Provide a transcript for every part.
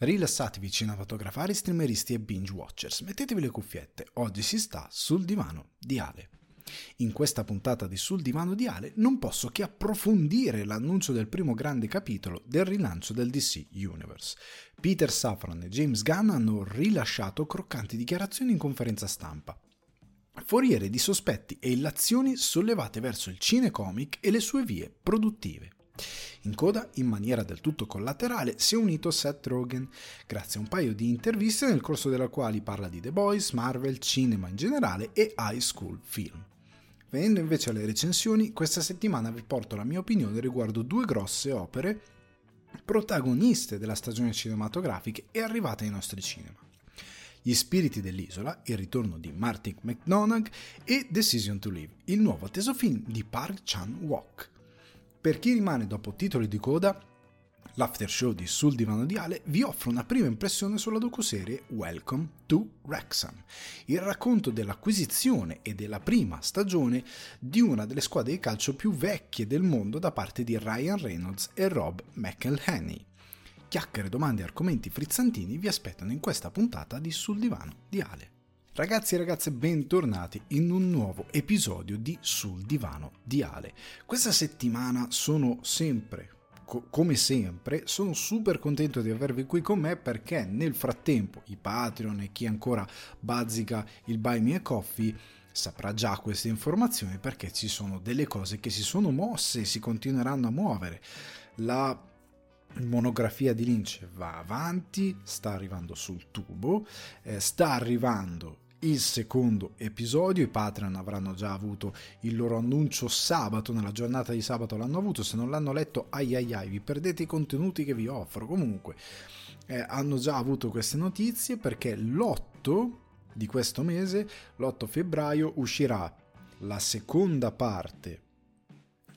Rilassatevi cinematografari, streameristi e binge watchers, mettetevi le cuffiette, oggi si sta sul divano di Ale. In questa puntata di Sul divano di Ale non posso che approfondire l'annuncio del primo grande capitolo del rilancio del DC Universe. Peter Safran e James Gunn hanno rilasciato croccanti dichiarazioni in conferenza stampa, foriere di sospetti e illazioni sollevate verso il cinecomic e le sue vie produttive. In coda, in maniera del tutto collaterale, si è unito Seth Rogen, grazie a un paio di interviste nel corso della quali parla di The Boys, Marvel, cinema in generale e high school film. Venendo invece alle recensioni, questa settimana vi porto la mia opinione riguardo due grosse opere protagoniste della stagione cinematografica e arrivate ai nostri cinema. Gli spiriti dell'isola, il ritorno di Martin McDonagh e Decision to Live, il nuovo atteso film di Park Chan-wook. Per chi rimane dopo titoli di coda, l'after show di Sul Divano di Ale vi offre una prima impressione sulla docuserie Welcome to Wrexham, il racconto dell'acquisizione e della prima stagione di una delle squadre di calcio più vecchie del mondo da parte di Ryan Reynolds e Rob McElhenney. Chiacchiere, domande e argomenti frizzantini vi aspettano in questa puntata di Sul Divano di Ale. Ragazzi e ragazze, bentornati in un nuovo episodio di Sul divano di Ale. Questa settimana sono sempre, co- come sempre, sono super contento di avervi qui con me perché nel frattempo i Patreon e chi ancora bazzica il Buy Me a Coffee saprà già queste informazioni perché ci sono delle cose che si sono mosse e si continueranno a muovere. La monografia di Lynch va avanti, sta arrivando sul tubo, eh, sta arrivando il secondo episodio. I Patreon avranno già avuto il loro annuncio sabato, nella giornata di sabato l'hanno avuto. Se non l'hanno letto, ai ai ai, vi perdete i contenuti che vi offro. Comunque, eh, hanno già avuto queste notizie perché l'8 di questo mese, l'8 febbraio, uscirà la seconda parte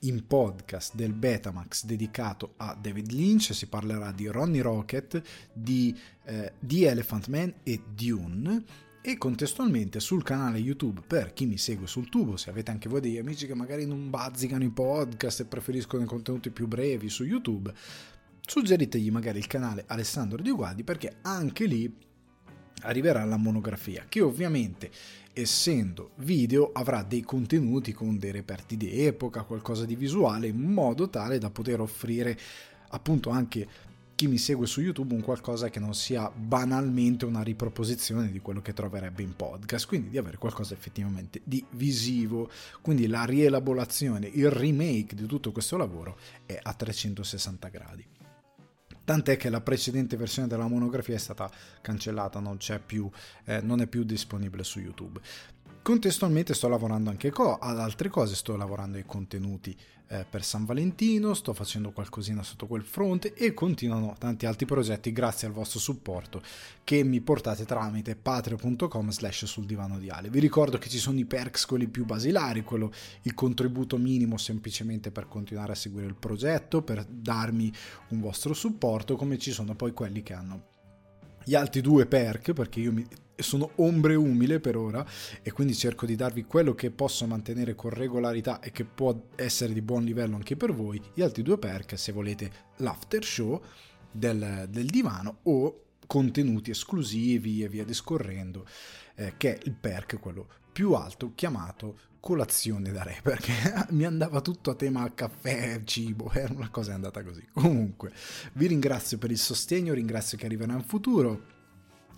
in podcast del Betamax dedicato a David Lynch, si parlerà di Ronnie Rocket, di eh, The Elephant Man e Dune e contestualmente sul canale YouTube per chi mi segue sul tubo, se avete anche voi degli amici che magari non bazzicano i podcast e preferiscono i contenuti più brevi su YouTube, suggeritegli magari il canale Alessandro Di Guadi perché anche lì arriverà la monografia che ovviamente essendo video avrà dei contenuti con dei reperti di epoca, qualcosa di visuale in modo tale da poter offrire appunto anche chi mi segue su YouTube un qualcosa che non sia banalmente una riproposizione di quello che troverebbe in podcast, quindi di avere qualcosa effettivamente di visivo. Quindi la rielaborazione, il remake di tutto questo lavoro è a 360 gradi. Tant'è che la precedente versione della monografia è stata cancellata, non, più, eh, non è più disponibile su YouTube. Contestualmente sto lavorando anche co- ad altre cose, sto lavorando ai contenuti eh, per San Valentino, sto facendo qualcosina sotto quel fronte e continuano tanti altri progetti grazie al vostro supporto che mi portate tramite patreon.com slash sul divano di Ale. Vi ricordo che ci sono i perks, quelli più basilari, quello, il contributo minimo semplicemente per continuare a seguire il progetto, per darmi un vostro supporto, come ci sono poi quelli che hanno gli altri due perk, perché io mi, sono ombre umile per ora e quindi cerco di darvi quello che posso mantenere con regolarità e che può essere di buon livello anche per voi. Gli altri due perk, se volete l'after show del, del divano o contenuti esclusivi e via discorrendo, eh, che è il perk, quello più alto, chiamato colazione da re, perché mi andava tutto a tema caffè, cibo, era una cosa andata così. Comunque, vi ringrazio per il sostegno, ringrazio che arriverà in futuro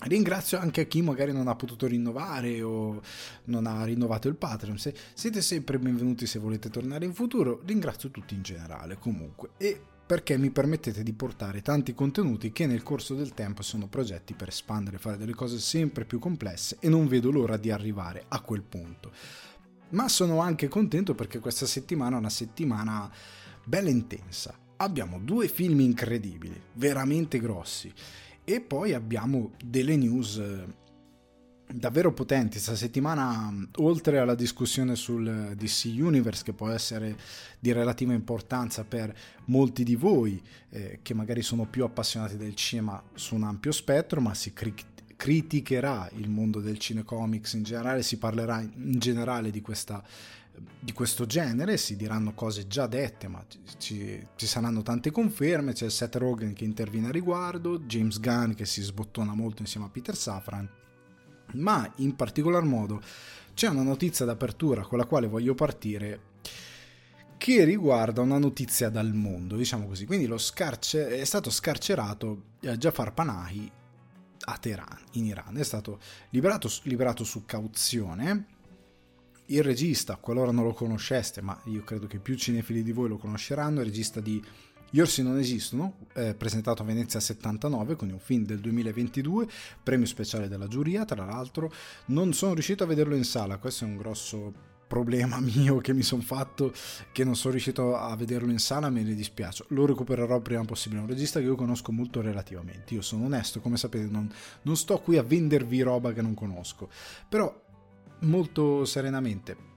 Ringrazio anche chi magari non ha potuto rinnovare o non ha rinnovato il Patreon. Se siete sempre benvenuti se volete tornare in futuro. Ringrazio tutti in generale comunque. E perché mi permettete di portare tanti contenuti che nel corso del tempo sono progetti per espandere, fare delle cose sempre più complesse e non vedo l'ora di arrivare a quel punto. Ma sono anche contento perché questa settimana è una settimana bella intensa. Abbiamo due film incredibili, veramente grossi e poi abbiamo delle news eh, davvero potenti. Questa settimana, oltre alla discussione sul DC Universe, che può essere di relativa importanza per molti di voi eh, che magari sono più appassionati del cinema su un ampio spettro, ma si cri- criticherà il mondo del cinecomics in generale, si parlerà in generale di questa di questo genere, si diranno cose già dette, ma ci, ci, saranno tante conferme, c'è Seth Rogen che interviene a riguardo, James Gunn che si sbottona molto insieme a Peter Safran, ma in particolar modo c'è una notizia d'apertura con la quale voglio partire che riguarda una notizia dal mondo, diciamo così. Quindi scarce- è stato scarcerato eh, Jafar Panahi a Teheran, in Iran. È stato liberato, liberato su cauzione il regista, qualora non lo conosceste, ma io credo che più cinefili di voi lo conosceranno, il regista di Gli orsi non esistono, eh, presentato a Venezia 79, quindi un film del 2022, premio speciale della giuria, tra l'altro. Non sono riuscito a vederlo in sala, questo è un grosso problema mio che mi sono fatto che non sono riuscito a vederlo in sala me ne dispiace. Lo recupererò prima possibile. È un regista che io conosco molto relativamente. Io sono onesto come sapete non, non sto qui a vendervi roba che non conosco. Però molto serenamente.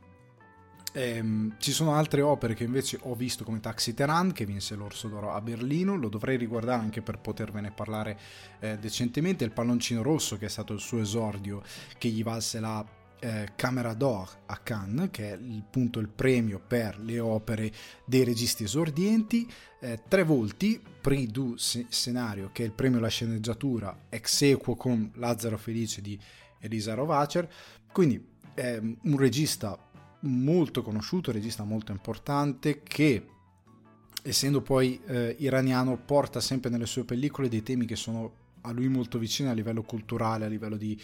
Ehm, ci sono altre opere che invece ho visto come Taxi Teheran che vinse l'Orso d'Oro a Berlino, lo dovrei riguardare anche per potervene parlare eh, decentemente, il palloncino rosso che è stato il suo esordio che gli valse la eh, Camera d'Or a Cannes, che è il, appunto il premio per le opere dei registi esordienti, eh, Tre Volti, Prix du Scenario, che è il premio alla sceneggiatura ex equo con Lazzaro Felice di Elisa Rovacer, quindi è un regista molto conosciuto, regista molto importante che essendo poi eh, iraniano porta sempre nelle sue pellicole dei temi che sono a lui molto vicini a livello culturale, a livello di,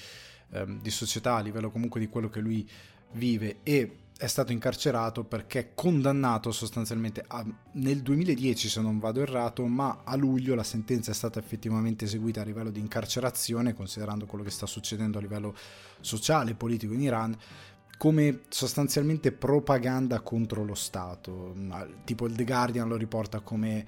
eh, di società, a livello comunque di quello che lui vive. E è stato incarcerato perché condannato sostanzialmente a, nel 2010 se non vado errato ma a luglio la sentenza è stata effettivamente eseguita a livello di incarcerazione considerando quello che sta succedendo a livello sociale e politico in Iran come sostanzialmente propaganda contro lo Stato. Tipo il The Guardian lo riporta come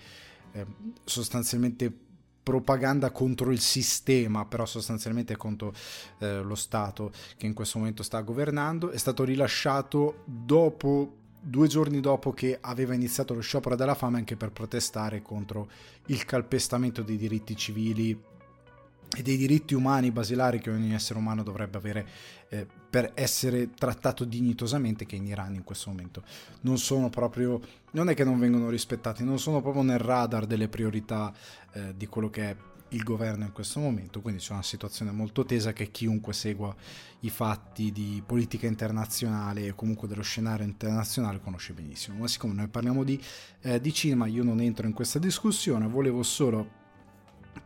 eh, sostanzialmente propaganda contro il sistema, però sostanzialmente contro eh, lo Stato che in questo momento sta governando. È stato rilasciato dopo due giorni dopo che aveva iniziato lo sciopero della fame anche per protestare contro il calpestamento dei diritti civili e dei diritti umani basilari che ogni essere umano dovrebbe avere eh, per essere trattato dignitosamente che in Iran in questo momento non sono proprio non è che non vengono rispettati non sono proprio nel radar delle priorità eh, di quello che è il governo in questo momento quindi c'è una situazione molto tesa che chiunque segua i fatti di politica internazionale e comunque dello scenario internazionale conosce benissimo ma siccome noi parliamo di, eh, di cinema io non entro in questa discussione volevo solo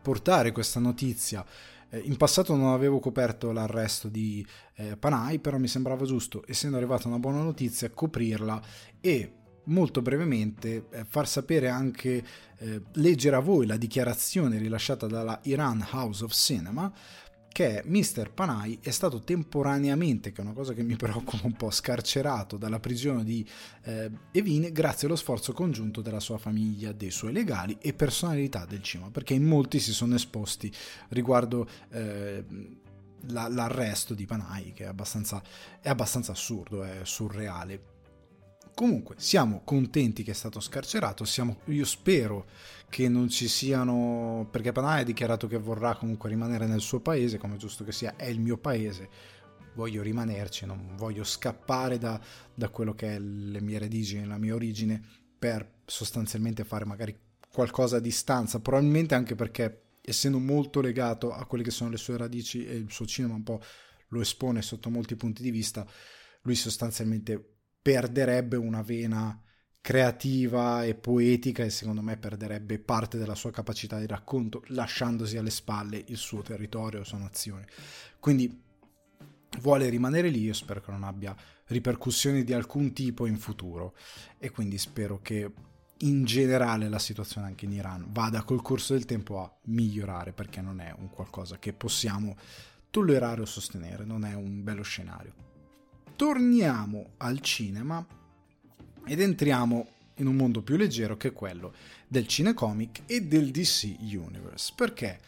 portare questa notizia. Eh, in passato non avevo coperto l'arresto di eh, Panay, però mi sembrava giusto, essendo arrivata una buona notizia, coprirla e molto brevemente eh, far sapere anche, eh, leggere a voi la dichiarazione rilasciata dalla Iran House of Cinema che Mr. Panay è stato temporaneamente, che è una cosa che mi preoccupa un po', scarcerato dalla prigione di eh, Evine grazie allo sforzo congiunto della sua famiglia, dei suoi legali e personalità del cinema, perché in molti si sono esposti riguardo eh, la, l'arresto di Panay, che è abbastanza, è abbastanza assurdo, è surreale. Comunque, siamo contenti che è stato scarcerato, siamo, io spero che non ci siano, perché Panay ha dichiarato che vorrà comunque rimanere nel suo paese, come giusto che sia, è il mio paese, voglio rimanerci, non voglio scappare da, da quello che è le mie redigini, la mia origine, per sostanzialmente fare magari qualcosa a distanza, probabilmente anche perché essendo molto legato a quelle che sono le sue radici e il suo cinema un po' lo espone sotto molti punti di vista, lui sostanzialmente perderebbe una vena creativa e poetica e secondo me perderebbe parte della sua capacità di racconto lasciandosi alle spalle il suo territorio, la sua nazione. Quindi vuole rimanere lì, io spero che non abbia ripercussioni di alcun tipo in futuro e quindi spero che in generale la situazione anche in Iran vada col corso del tempo a migliorare perché non è un qualcosa che possiamo tollerare o sostenere, non è un bello scenario. Torniamo al cinema ed entriamo in un mondo più leggero che quello del cinecomic e del DC Universe. Perché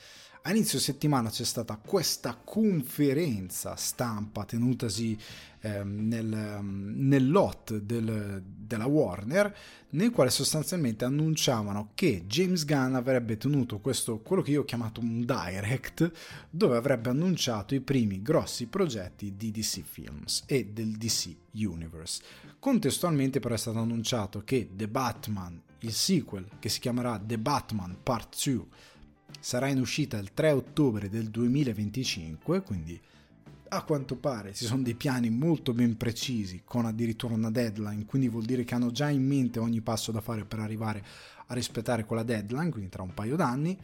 A inizio settimana c'è stata questa conferenza stampa tenutasi eh, nel, nel, lot del, della Warner, nel quale sostanzialmente annunciavano che James Gunn avrebbe tenuto questo, quello che io ho chiamato un direct, dove avrebbe annunciato i primi grossi progetti di DC Films e del DC Universe. Contestualmente però è stato annunciato che The Batman, il sequel che si chiamerà The Batman Part 2, sarà in uscita il 3 ottobre del 2025, quindi a quanto pare ci sono dei piani molto ben precisi, con addirittura una deadline, quindi vuol dire che hanno già in mente ogni passo da fare per arrivare a rispettare quella deadline, quindi tra un paio d'anni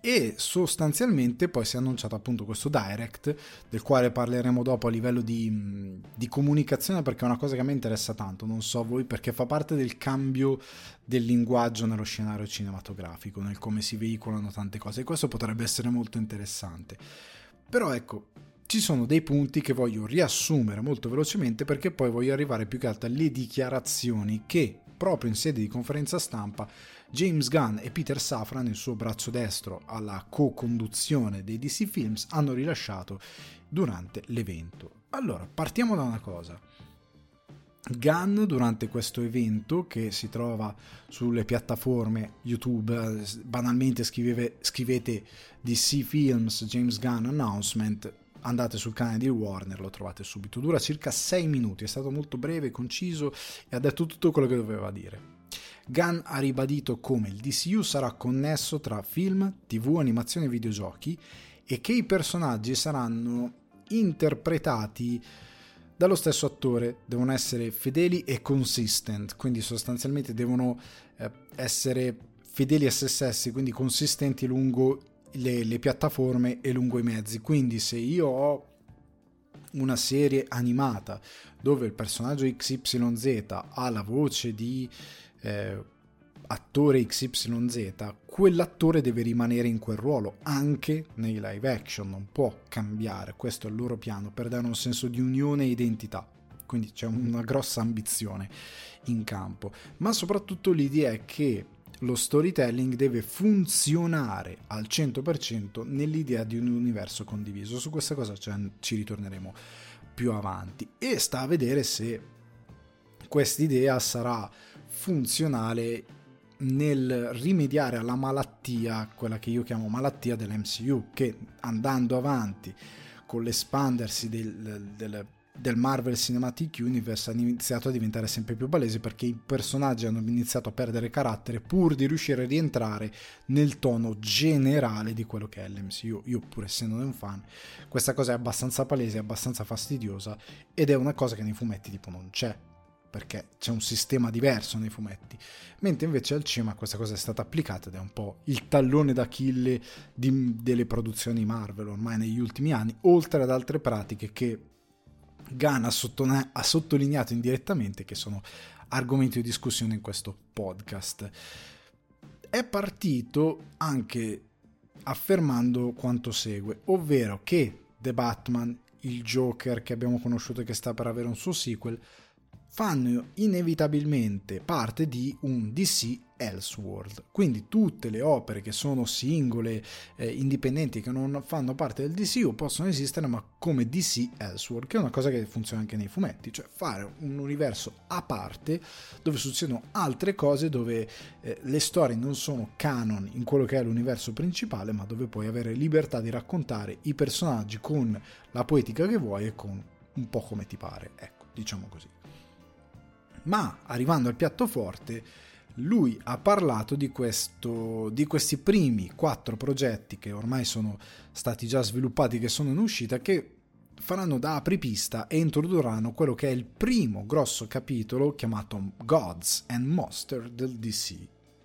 e sostanzialmente poi si è annunciato appunto questo direct del quale parleremo dopo a livello di, di, comunicazione perché è una cosa che a me interessa tanto non so voi perché fa parte del cambio del linguaggio nello scenario cinematografico nel come si veicolano tante cose. E questo potrebbe essere molto interessante. Però ecco ci sono dei punti che voglio riassumere molto velocemente perché poi voglio arrivare più che altro alle dichiarazioni che proprio in sede di conferenza stampa James Gunn e Peter Safran, il suo braccio destro alla co-conduzione dei DC Films, hanno rilasciato durante l'evento. Allora, partiamo da una cosa. Gunn durante questo evento che si trova sulle piattaforme YouTube, banalmente scrivete, scrivete DC Films James Gunn Announcement, andate sul canale di Warner, lo trovate subito. Dura circa 6 minuti, è stato molto breve, conciso e ha detto tutto quello che doveva dire. Gunn ha ribadito come il DCU sarà connesso tra film, tv, animazione e videogiochi e che i personaggi saranno interpretati dallo stesso attore, devono essere fedeli e consistent, quindi sostanzialmente devono eh, essere fedeli a se stessi, quindi consistenti lungo le, le piattaforme e lungo i mezzi. Quindi se io ho una serie animata dove il personaggio XYZ ha la voce di eh, attore XYZ, quell'attore deve rimanere in quel ruolo anche nei live action, non può cambiare, questo è il loro piano per dare un senso di unione e identità. Quindi c'è una grossa ambizione in campo, ma soprattutto l'idea è che lo storytelling deve funzionare al 100% nell'idea di un universo condiviso. Su questa cosa ci ritorneremo più avanti e sta a vedere se quest'idea sarà funzionale nel rimediare alla malattia, quella che io chiamo malattia dell'MCU, che andando avanti con l'espandersi del, del, del, Marvel Cinematic Universe ha iniziato a diventare sempre più palese perché i personaggi hanno iniziato a perdere carattere pur di riuscire a rientrare nel tono generale di quello che è l'MCU. Io pur essendo un fan, questa cosa è abbastanza palese, è abbastanza fastidiosa ed è una cosa che nei fumetti tipo non c'è perché c'è un sistema diverso nei fumetti, mentre invece al cinema questa cosa è stata applicata ed è un po' il tallone d'Achille di, delle produzioni Marvel ormai negli ultimi anni, oltre ad altre pratiche che Gunn ha, sottolineato indirettamente che sono argomento di discussione in questo podcast. È partito anche affermando quanto segue, ovvero che The Batman, il Joker che abbiamo conosciuto e che sta per avere un suo sequel, fanno inevitabilmente parte di un DC Elseworld. Quindi tutte le opere che sono singole, eh, indipendenti, che non fanno parte del DCU possono esistere ma come DC Elseworld, che è una cosa che funziona anche nei fumetti, cioè fare un universo a parte dove succedono altre cose, dove eh, le storie non sono canon in quello che è l'universo principale, ma dove puoi avere libertà di raccontare i personaggi con la poetica che vuoi e con un po' come ti pare, ecco, diciamo così ma arrivando al piatto forte lui ha parlato di, questo, di questi primi quattro progetti che ormai sono stati già sviluppati, che sono in uscita, che faranno da apripista e introdurranno quello che è il primo grosso capitolo chiamato Gods and Monster del DC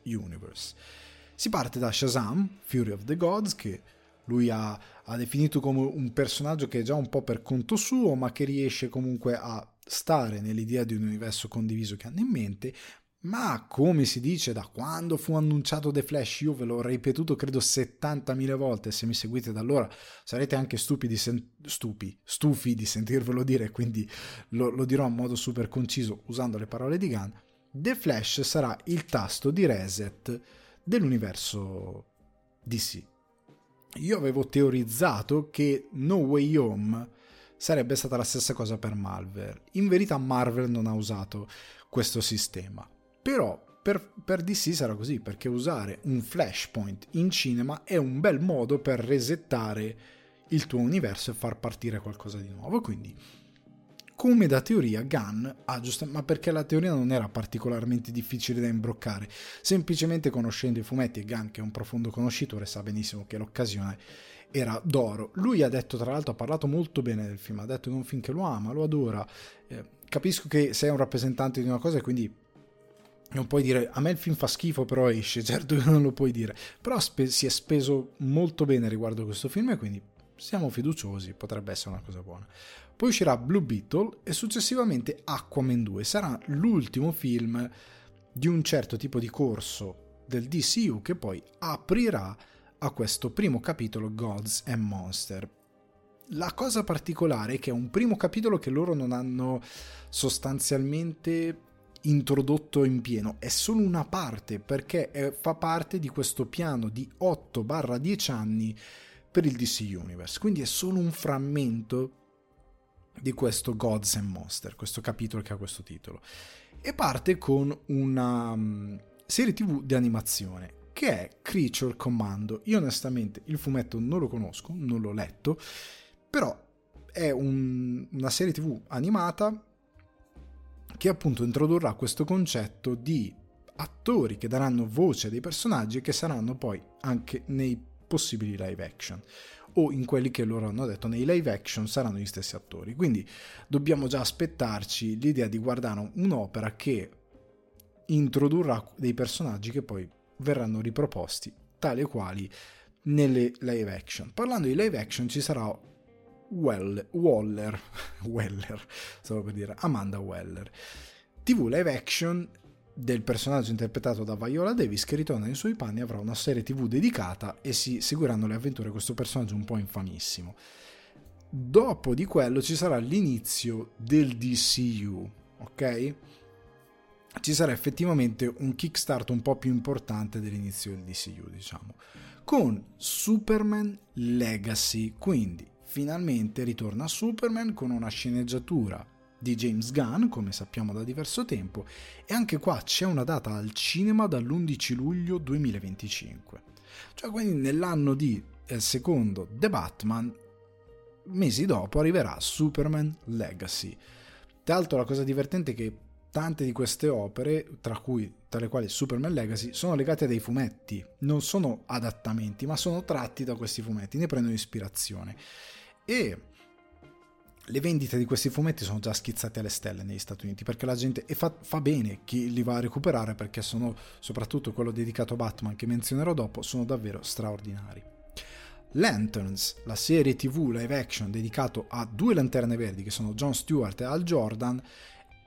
Universe. Si parte da Shazam, Fury of the Gods, che lui ha, ha definito come un personaggio che è già un po' per conto suo, ma che riesce comunque a stare nell'idea di un universo condiviso che hanno in mente, ma come si dice da quando fu annunciato The Flash, io ve l'ho ripetuto credo 70.000 volte, se mi seguite da allora sarete anche stupidi, sen- stupi, stufi di sentirvelo dire, quindi lo, lo dirò in modo super conciso usando le parole di Gunn, The Flash sarà il tasto di reset dell'universo DC. io avevo teorizzato che No Way Home sarebbe stata la stessa cosa per Marvel. In verità Marvel non ha usato questo sistema. Però per, per, DC sarà così, perché usare un flashpoint in cinema è un bel modo per resettare il tuo universo e far partire qualcosa di nuovo. Quindi, come da teoria, Gunn ha giustamente. Ma perché la teoria non era particolarmente difficile da imbroccare, semplicemente conoscendo i fumetti e Gunn, che è un profondo conoscitore, sa benissimo che l'occasione era d'oro. Lui ha detto, tra l'altro, ha parlato molto bene del film, ha detto che è un film che lo ama, lo adora. Eh, capisco che sei un rappresentante di una cosa e quindi non puoi dire a me il film fa schifo però esce, certo che non lo puoi dire, però spe- si è speso molto bene riguardo questo film e quindi siamo fiduciosi, potrebbe essere una cosa buona. Poi uscirà Blue Beetle e successivamente Aquaman 2, sarà l'ultimo film di un certo tipo di corso del DCU che poi aprirà a questo primo capitolo Gods and Monster. La cosa particolare è che è un primo capitolo che loro non hanno sostanzialmente introdotto in pieno, è solo una parte perché è, fa parte di questo piano di 8-10 anni per il DC Universe, quindi è solo un frammento di questo Gods and Monster, questo capitolo che ha questo titolo. E parte con una um, serie tv di animazione che è Creature Commando. Io onestamente il fumetto non lo conosco, non l'ho letto, però è un, una serie tv animata che appunto introdurrà questo concetto di attori che daranno voce a dei personaggi che saranno poi anche nei possibili live action o in quelli che loro hanno detto nei live action saranno gli stessi attori. Quindi dobbiamo già aspettarci l'idea di guardare un'opera che introdurrà dei personaggi che poi verranno riproposti tali e quali nelle live action. Parlando di live action ci sarà well, Waller, Weller, stavo per dire Amanda Weller. TV live action del personaggio interpretato da Viola Davis che ritorna nei suoi panni avrà una serie tv dedicata e si seguiranno le avventure di questo personaggio un po' infamissimo. Dopo di quello ci sarà l'inizio del DCU, ok? Ci sarà effettivamente un kickstart un po' più importante dell'inizio del DCU, diciamo, con Superman Legacy, quindi finalmente ritorna Superman con una sceneggiatura di James Gunn, come sappiamo da diverso tempo, e anche qua c'è una data al cinema dall'11 luglio 2025. Cioè quindi nell'anno di eh, secondo The Batman, mesi dopo arriverà Superman Legacy. Tra l'altro la cosa divertente è che tante di queste opere, tra, cui, tra le quali Superman Legacy, sono legate a dei fumetti, non sono adattamenti, ma sono tratti da questi fumetti, ne prendono ispirazione. E le vendite di questi fumetti sono già schizzate alle stelle negli Stati Uniti perché la gente e fa, fa, bene chi li va a recuperare perché sono soprattutto quello dedicato a Batman che menzionerò dopo sono davvero straordinari Lanterns, la serie tv live action dedicato a due lanterne verdi che sono John Stewart e Al Jordan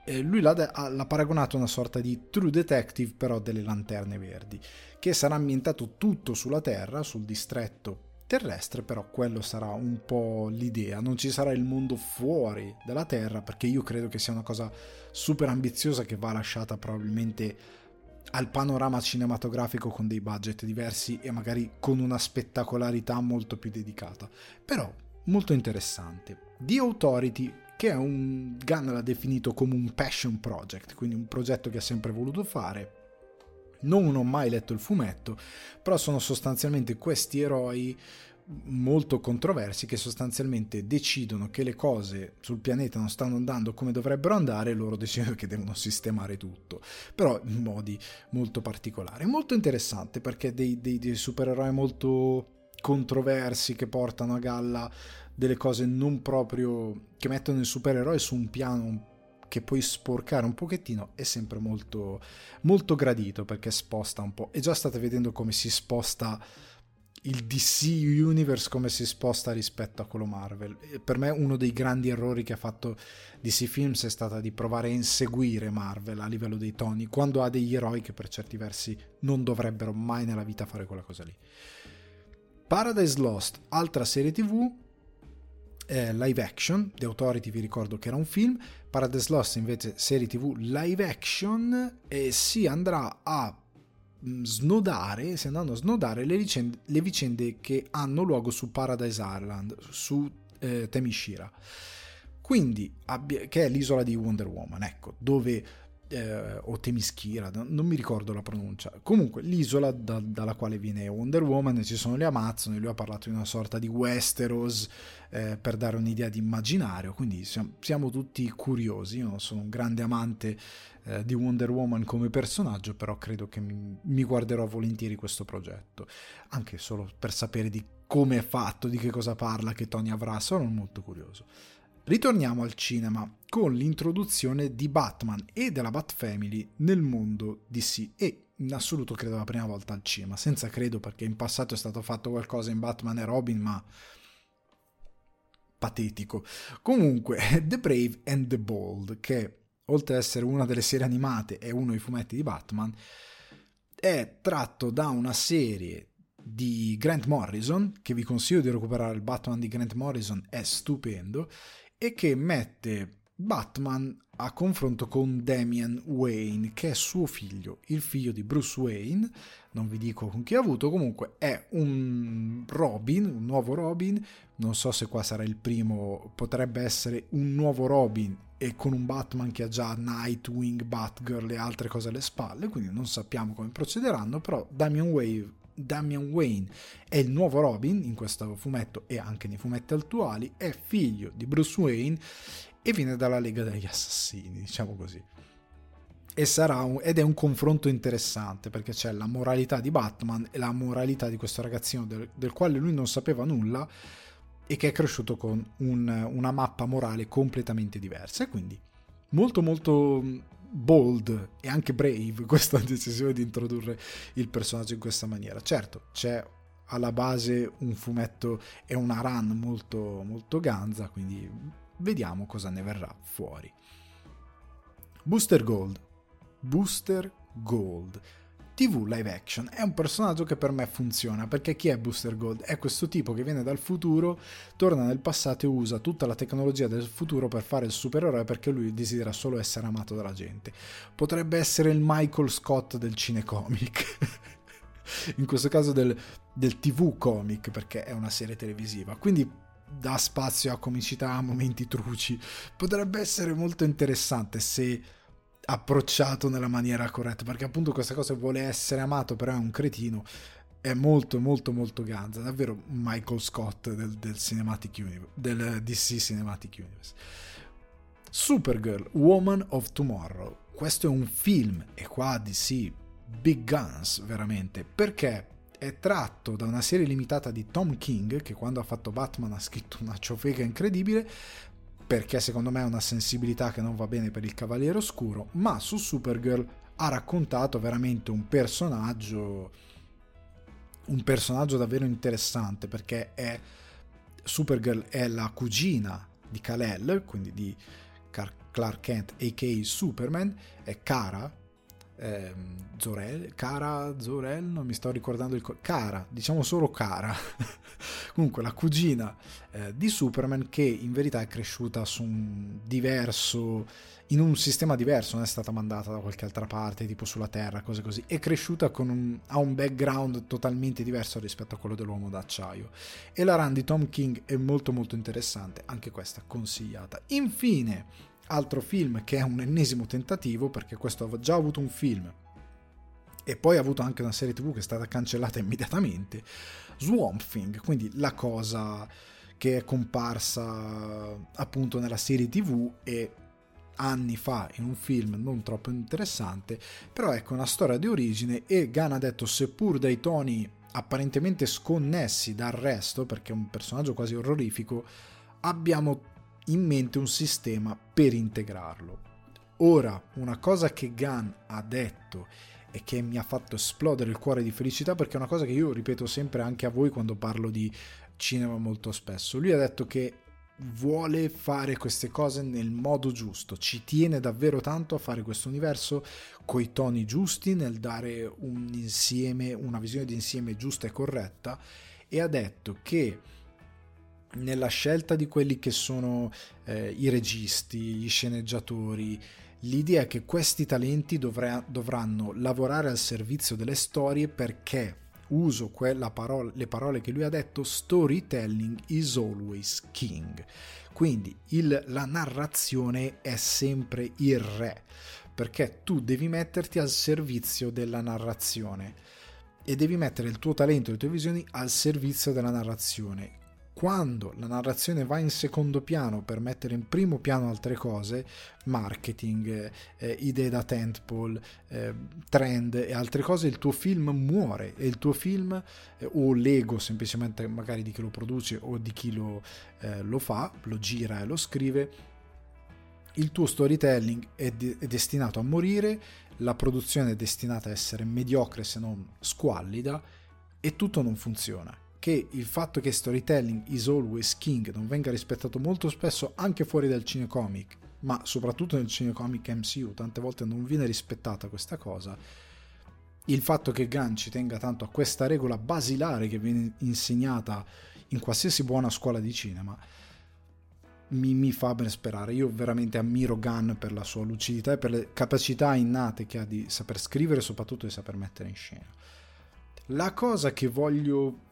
eh, lui l'ha, l'ha paragonato a una sorta di True Detective però delle lanterne verdi che sarà ambientato tutto sulla Terra sul distretto terrestre, però quello sarà un po' l'idea, non ci sarà il mondo fuori dalla Terra perché io credo che sia una cosa super ambiziosa che va lasciata probabilmente al panorama cinematografico con dei budget diversi e magari con una spettacolarità molto più dedicata, però molto interessante. The Authority che è un Gunn l'ha definito come un passion project, quindi un progetto che ha sempre voluto fare. Non ho mai letto il fumetto, però sono sostanzialmente questi eroi molto controversi che sostanzialmente decidono che le cose sul pianeta non stanno andando come dovrebbero andare e loro decidono che devono sistemare tutto. Però in modi molto particolari. Molto interessante perché dei, dei, dei supereroi molto controversi che portano a galla delle cose non proprio che mettono il supereroe su un piano che puoi sporcare un pochettino è sempre molto, molto gradito perché sposta un po'. E già state vedendo come si sposta il DC Universe come si sposta rispetto a quello Marvel. Per me uno dei grandi errori che ha fatto DC Films è stata di provare a inseguire Marvel a livello dei toni, quando ha degli eroi che per certi versi non dovrebbero mai nella vita fare quella cosa lì. Paradise Lost, altra serie TV, eh, live action, The Authority vi ricordo che era un film, Paradise Lost invece serie tv live action. E si andrà a mm, snodare, stiamo andando a snodare le vicende, le vicende che hanno luogo su Paradise Island, su eh, Temishira. Quindi, che è l'isola di Wonder Woman, ecco, dove eh, o Temischira, non mi ricordo la pronuncia. Comunque, l'isola da, dalla quale viene Wonder Woman, ci sono le Amazzoni, lui ha parlato di una sorta di Westeros eh, per dare un'idea di immaginario, quindi siamo, siamo, tutti curiosi. Io sono un grande amante eh, di Wonder Woman come personaggio, però credo che mi, mi guarderò volentieri questo progetto, anche solo per sapere di come è fatto, di che cosa parla, che Tony avrà, sono molto curioso. Ritorniamo al cinema con l'introduzione di Batman e della Bat Family nel mondo DC e in assoluto credo la prima volta al cinema, senza credo perché in passato è stato fatto qualcosa in Batman e Robin, ma patetico. Comunque, The Brave and the Bold, che oltre ad essere una delle serie animate e uno dei fumetti di Batman, è tratto da una serie di Grant Morrison, che vi consiglio di recuperare il Batman di Grant Morrison, è stupendo, e che mette Batman a confronto con Damian Wayne, che è suo figlio, il figlio di Bruce Wayne, non vi dico con chi ha avuto, comunque è un Robin, un nuovo Robin, non so se qua sarà il primo, potrebbe essere un nuovo Robin e con un Batman che ha già Nightwing, Batgirl e altre cose alle spalle, quindi non sappiamo come procederanno, però Damian Wayne Damian Wayne è il nuovo Robin in questo fumetto e anche nei fumetti attuali, è figlio di Bruce Wayne e viene dalla Lega degli Assassini, diciamo così. Un, ed è un confronto interessante perché c'è la moralità di Batman e la moralità di questo ragazzino del, del quale lui non sapeva nulla e che è cresciuto con un, una mappa morale completamente diversa. E quindi molto molto bold e anche brave questa decisione di introdurre il personaggio in questa maniera. Certo, c'è alla base un fumetto e una run molto, molto ganza, quindi vediamo cosa ne verrà fuori. Booster Gold. Booster Gold TV live action è un personaggio che per me funziona perché chi è Booster Gold? È questo tipo che viene dal futuro, torna nel passato e usa tutta la tecnologia del futuro per fare il supereroe perché lui desidera solo essere amato dalla gente. Potrebbe essere il Michael Scott del cinecomic. In questo caso del, del TV comic perché è una serie televisiva. Quindi dà spazio a comicità, a momenti truci. Potrebbe essere molto interessante se approcciato nella maniera corretta, perché appunto questa cosa vuole essere amato, però è un cretino. È molto, molto, molto ganza. Davvero Michael Scott del, del Cinematic Universe, del DC Cinematic Universe. Supergirl, Woman of Tomorrow. Questo è un film, e qua DC, Big Guns, veramente, perché è tratto da una serie limitata di Tom King, che quando ha fatto Batman ha scritto una ciofeca incredibile, perché secondo me ha una sensibilità che non va bene per il Cavaliere Oscuro, ma su Supergirl ha raccontato veramente un personaggio un personaggio davvero interessante perché è Supergirl è la cugina di Kal-El, quindi di Clark Kent a.k.a. Superman, è Kara, ehm, Zorel, Cara, Zorel, non mi sto ricordando il... Co- Cara, diciamo solo Cara. Comunque la cugina eh, di Superman che in verità è cresciuta su un diverso, in un sistema diverso, non è stata mandata da qualche altra parte, tipo sulla Terra, cose così. È cresciuta con un, ha un background totalmente diverso rispetto a quello dell'uomo d'acciaio. E la run di Tom King è molto molto interessante, anche questa consigliata. Infine, altro film che è un ennesimo tentativo, perché questo ha già avuto un film e poi ha avuto anche una serie tv che è stata cancellata immediatamente, Swamp Thing, quindi la cosa che è comparsa appunto nella serie tv e anni fa in un film non troppo interessante, però ecco una storia di origine e Gunn ha detto seppur dai toni apparentemente sconnessi dal resto, perché è un personaggio quasi orrorifico, abbiamo in mente un sistema per integrarlo. Ora, una cosa che Gunn ha detto e che mi ha fatto esplodere il cuore di felicità perché è una cosa che io ripeto sempre anche a voi quando parlo di cinema molto spesso. Lui ha detto che vuole fare queste cose nel modo giusto, ci tiene davvero tanto a fare questo universo coi toni giusti, nel dare un insieme, una visione di insieme giusta e corretta e ha detto che nella scelta di quelli che sono eh, i registi, gli sceneggiatori, L'idea è che questi talenti dovra- dovranno lavorare al servizio delle storie perché uso parola, le parole che lui ha detto, storytelling is always king. Quindi il, la narrazione è sempre il re, perché tu devi metterti al servizio della narrazione e devi mettere il tuo talento e le tue visioni al servizio della narrazione quando la narrazione va in secondo piano per mettere in primo piano altre cose, marketing, eh, idee da tentpole, eh, trend e altre cose, il tuo film muore e il tuo film eh, o l'ego semplicemente magari di chi lo produce o di chi lo, eh, lo fa, lo gira e lo scrive, il tuo storytelling è, de- è destinato a morire, la produzione è destinata a essere mediocre se non squallida e tutto non funziona che il fatto che storytelling is always king non venga rispettato molto spesso anche fuori dal cinecomic, ma soprattutto nel cinecomic MCU, tante volte non viene rispettata questa cosa. Il fatto che Gunn ci tenga tanto a questa regola basilare che viene insegnata in qualsiasi buona scuola di cinema mi, mi fa ben sperare. Io veramente ammiro Gunn per la sua lucidità e per le capacità innate che ha di saper scrivere e soprattutto di saper mettere in scena. La cosa che voglio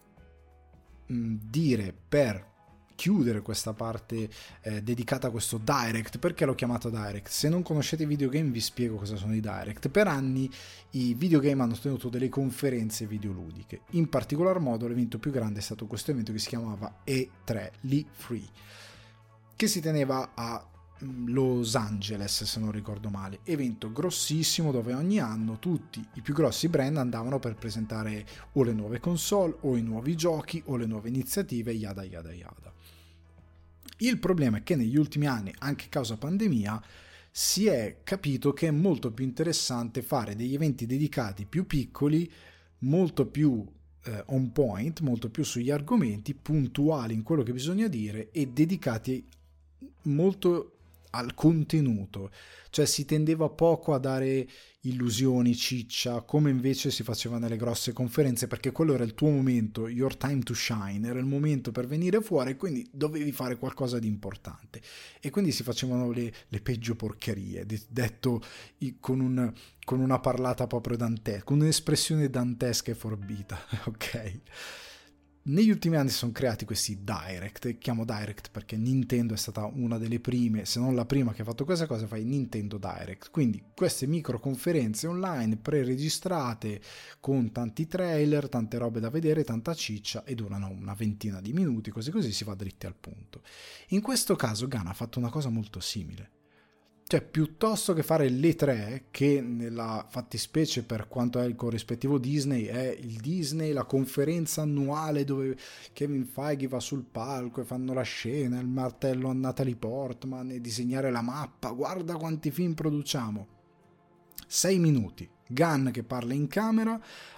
dire per chiudere questa parte eh, dedicata a questo direct. Perché l'ho chiamato direct? Se non conoscete i videogame vi spiego cosa sono i direct. Per anni i videogame hanno tenuto delle conferenze videoludiche. In particolar modo l'evento più grande è stato questo evento che si chiamava E3 Lee Free che si teneva a Los Angeles, se non ricordo male, evento grossissimo dove ogni anno tutti i più grossi brand andavano per presentare o le nuove console o i nuovi giochi o le nuove iniziative, yada yada yada. Il problema è che negli ultimi anni, anche causa pandemia, si è capito che è molto più interessante fare degli eventi dedicati più piccoli, molto più eh, on point, molto più sugli argomenti, puntuali in quello che bisogna dire e dedicati molto al contenuto, cioè si tendeva poco a dare illusioni, ciccia, come invece si faceva nelle grosse conferenze, perché quello era il tuo momento, your time to shine, era il momento per venire fuori quindi dovevi fare qualcosa di importante. E quindi si facevano le, le peggio porcherie, detto con, un, con una parlata proprio dantesca, con un'espressione dantesca e forbita, ok? Negli ultimi anni si sono creati questi direct, chiamo direct perché Nintendo è stata una delle prime, se non la prima che ha fatto questa cosa, fai Nintendo Direct. Quindi queste micro conferenze online pre-registrate con tanti trailer, tante robe da vedere, tanta ciccia e durano una ventina di minuti, così così si va dritti al punto. In questo caso Gana ha fatto una cosa molto simile cioè, piuttosto che fare le tre, che nella fattispecie per quanto è il corrispettivo Disney, è il Disney, la conferenza annuale dove Kevin Feige va sul palco e fanno la scena, il martello a Natalie Portman e disegnare la mappa, guarda quanti film produciamo. Sei minuti. Gunn che parla in camera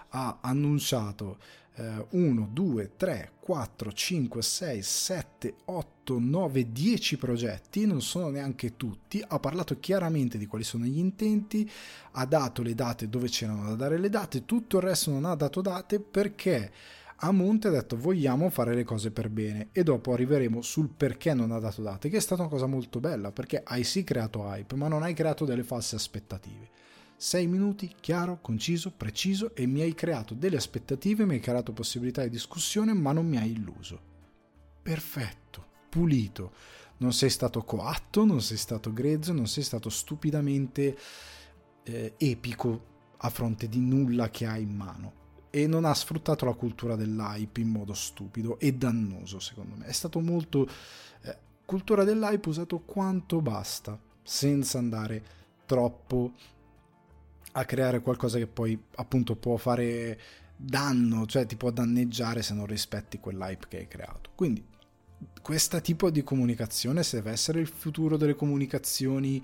ha annunciato 1, 2, 3, 4, 5, 6, 7, 8, 9, 10 progetti, non sono neanche tutti, ha parlato chiaramente di quali sono gli intenti, ha dato le date dove c'erano da dare le date, tutto il resto non ha dato date perché a monte ha detto vogliamo fare le cose per bene e dopo arriveremo sul perché non ha dato date, che è stata una cosa molto bella perché hai sì creato hype ma non hai creato delle false aspettative. 6 minuti, chiaro, conciso, preciso e mi hai creato delle aspettative, mi hai creato possibilità di discussione, ma non mi hai illuso. Perfetto, pulito. Non sei stato coatto, non sei stato grezzo, non sei stato stupidamente eh, epico a fronte di nulla che hai in mano. E non ha sfruttato la cultura dell'hype in modo stupido e dannoso, secondo me. È stato molto... Eh, cultura dell'hype usato quanto basta, senza andare troppo a creare qualcosa che poi appunto può fare danno, cioè ti può danneggiare se non rispetti quell'hype che hai creato. Quindi questo tipo di comunicazione, se deve essere il futuro delle comunicazioni,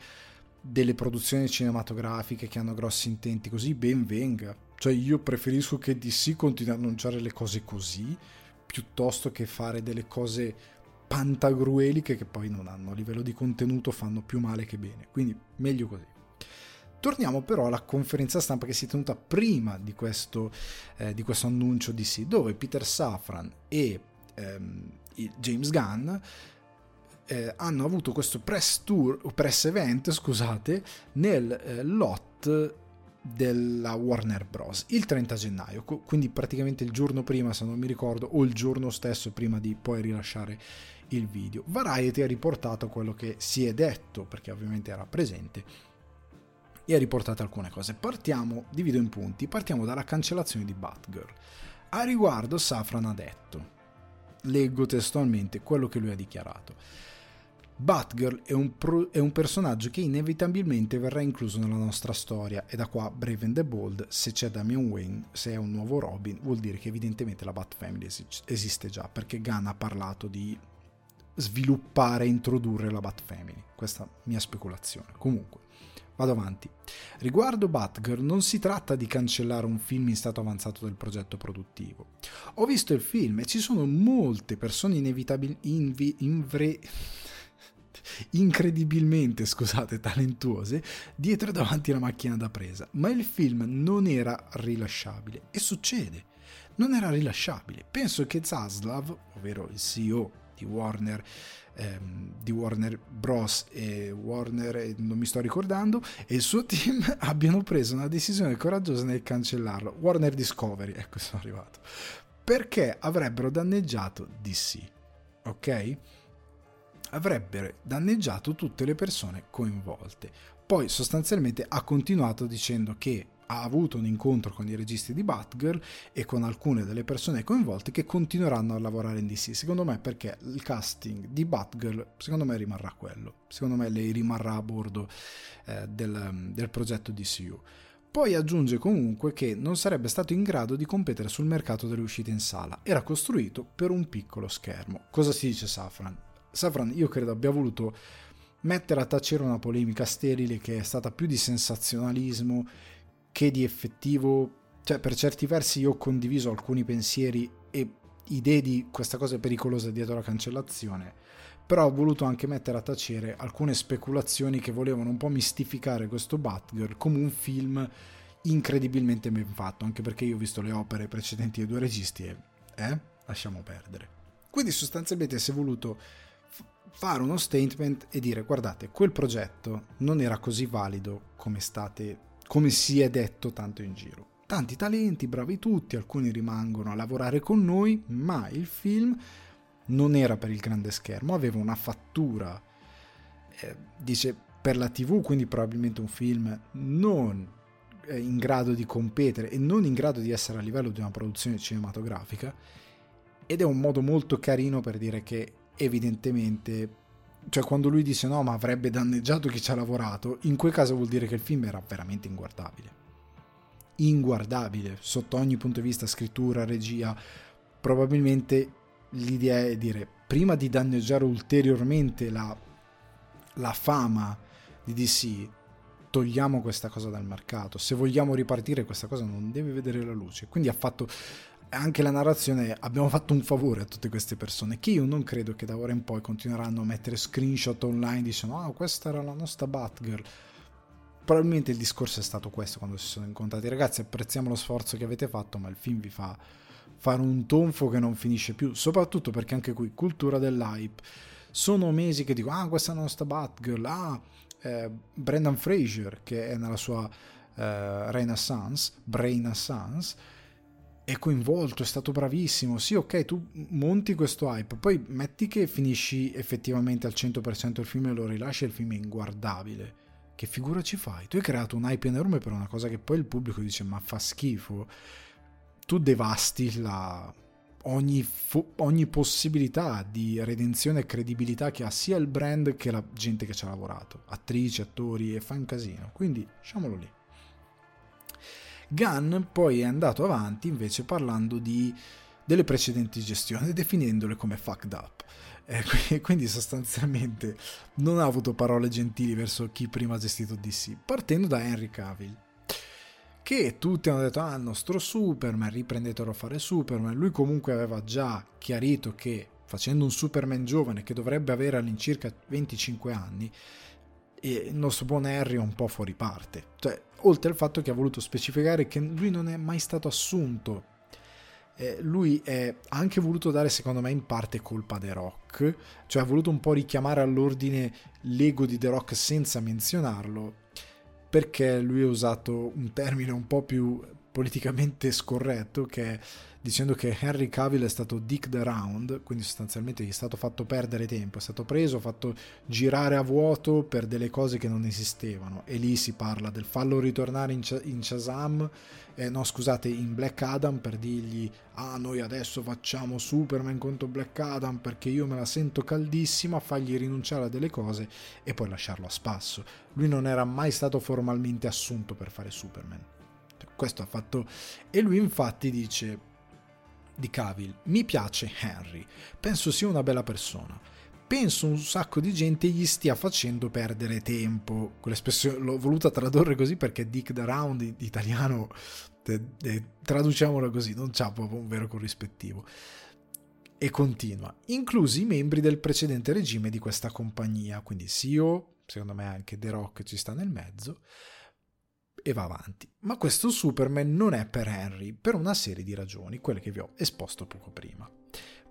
delle produzioni cinematografiche che hanno grossi intenti, così ben venga. Cioè io preferisco che DC continui a annunciare le cose così, piuttosto che fare delle cose pantagrueliche che poi non hanno a livello di contenuto, fanno più male che bene. Quindi meglio così. Torniamo però alla conferenza stampa che si è tenuta prima di questo, eh, di questo annuncio DC, dove Peter Safran e ehm, James Gunn eh, hanno avuto questo press tour, press event, scusate, nel eh, lot della Warner Bros. il 30 gennaio, quindi praticamente il giorno prima, se non mi ricordo, o il giorno stesso prima di poi rilasciare il video. Variety ha riportato quello che si è detto, perché ovviamente era presente, e ha riportato alcune cose. Partiamo, divido in punti, partiamo dalla cancellazione di Batgirl. A riguardo Safran ha detto, leggo testualmente quello che lui ha dichiarato. Batgirl è un, pro- è un, personaggio che inevitabilmente verrà incluso nella nostra storia e da qua Brave and the Bold, se c'è Damian Wayne, se è un nuovo Robin, vuol dire che evidentemente la Bat Family es- esiste già, perché Gunn ha parlato di sviluppare e introdurre la Bat Family. Questa mia speculazione. Comunque, vado avanti. Riguardo Batgirl, non si tratta di cancellare un film in stato avanzato del progetto produttivo. Ho visto il film e ci sono molte persone inevitabilmente... Invi- invre- incredibilmente, scusate, talentuose dietro e davanti alla macchina da presa, ma il film non era rilasciabile e succede. Non era rilasciabile. Penso che Zaslav, ovvero il CEO di Warner, ehm, di Warner Bros. e Warner, non mi sto ricordando, e il suo team abbiano preso una decisione coraggiosa nel cancellarlo. Warner Discovery, ecco sono arrivato. Perché avrebbero danneggiato DC. Ok? avrebbe danneggiato tutte le persone coinvolte. Poi sostanzialmente ha continuato dicendo che ha avuto un incontro con i registi di Batgirl e con alcune delle persone coinvolte che continueranno a lavorare in DC. Secondo me perché il casting di Batgirl, secondo me rimarrà quello. Secondo me lei rimarrà a bordo eh, del, del progetto DCU. Poi aggiunge comunque che non sarebbe stato in grado di competere sul mercato delle uscite in sala, era costruito per un piccolo schermo. Cosa si dice Safran? Safran io credo abbia voluto mettere a tacere una polemica sterile che è stata più di sensazionalismo che di effettivo, cioè per certi versi io ho condiviso alcuni pensieri e idee di questa cosa pericolosa dietro la cancellazione, però ho voluto anche mettere a tacere alcune speculazioni che volevano un po' mistificare questo Batgirl come un film incredibilmente ben fatto, anche perché io ho visto le opere precedenti dei due registi e eh, lasciamo perdere. Quindi sostanzialmente si è voluto fare uno statement e dire guardate, quel progetto non era così valido come state come si è detto tanto in giro. Tanti talenti, bravi tutti, alcuni rimangono a lavorare con noi, ma il film non era per il grande schermo, aveva una fattura, eh, dice per la TV, quindi probabilmente un film non eh, in grado di competere e non in grado di essere a livello di una produzione cinematografica ed è un modo molto carino per dire che evidentemente cioè quando lui dice no ma avrebbe danneggiato chi ci ha lavorato in quel caso vuol dire che il film era veramente inguardabile. Inguardabile sotto ogni punto di vista scrittura regia. Probabilmente l'idea è dire prima di danneggiare ulteriormente la, la fama di DC togliamo questa cosa dal mercato. Se vogliamo ripartire questa cosa non deve vedere la luce. Quindi ha fatto anche la narrazione abbiamo fatto un favore a tutte queste persone che io non credo che da ora in poi continueranno a mettere screenshot online dicendo ah questa era la nostra Batgirl. Probabilmente il discorso è stato questo quando si sono incontrati. Ragazzi apprezziamo lo sforzo che avete fatto ma il film vi fa fare un tonfo che non finisce più. Soprattutto perché anche qui cultura dell'hype. Sono mesi che dico ah questa è la nostra Batgirl. Ah eh, Brendan Fraser che è nella sua eh, Renaissance Brainaissance è coinvolto, è stato bravissimo. Sì, ok, tu monti questo hype, poi metti che finisci effettivamente al 100% il film e lo rilasci il film è inguardabile. Che figura ci fai? Tu hai creato un hype enorme per una cosa che poi il pubblico dice ma fa schifo. Tu devasti la, ogni, fo- ogni possibilità di redenzione e credibilità che ha sia il brand che la gente che ci ha lavorato. Attrici, attori e fa un casino. Quindi lasciamolo lì. Gunn poi è andato avanti invece parlando di, delle precedenti gestioni, definendole come fucked up. Eh, quindi sostanzialmente non ha avuto parole gentili verso chi prima ha gestito DC, partendo da Henry Cavill. Che tutti hanno detto, ah, il nostro Superman, riprendetelo a fare Superman. Lui comunque aveva già chiarito che facendo un Superman giovane che dovrebbe avere all'incirca 25 anni, il nostro buon Harry è un po' fuori parte. Cioè, oltre al fatto che ha voluto specificare che lui non è mai stato assunto. Eh, lui è, ha anche voluto dare secondo me in parte colpa a The Rock, cioè ha voluto un po' richiamare all'ordine l'ego di The Rock senza menzionarlo, perché lui ha usato un termine un po' più politicamente scorretto che è dicendo che Henry Cavill è stato dicked around, quindi sostanzialmente gli è stato fatto perdere tempo, è stato preso, fatto girare a vuoto per delle cose che non esistevano e lì si parla del fallo ritornare in, Shazam, eh, no scusate, in Black Adam per dirgli ah noi adesso facciamo Superman contro Black Adam perché io me la sento caldissima, fargli rinunciare a delle cose e poi lasciarlo a spasso. Lui non era mai stato formalmente assunto per fare Superman. Questo ha fatto e lui infatti dice di Cavill. Mi piace Henry, penso sia una bella persona. Penso un sacco di gente gli stia facendo perdere tempo. Quell'espressione l'ho voluta tradurre così perché Dick the Round in italiano, de, de, traduciamolo così, non c'ha proprio un vero corrispettivo. E continua, inclusi i membri del precedente regime di questa compagnia, quindi CEO, secondo me anche The Rock ci sta nel mezzo, e va avanti. Ma questo Superman non è per Henry per una serie di ragioni, quelle che vi ho esposto poco prima.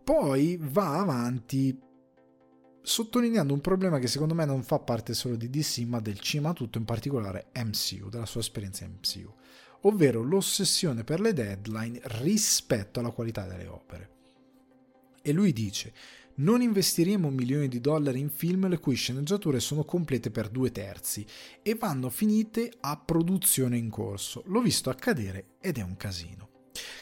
Poi va avanti sottolineando un problema che secondo me non fa parte solo di DC ma del cinema tutto, in particolare MCU, della sua esperienza MCU, ovvero l'ossessione per le deadline rispetto alla qualità delle opere. E lui dice, non investiremo milioni di dollari in film le cui sceneggiature sono complete per due terzi e vanno finite a produzione in corso. L'ho visto accadere ed è un casino.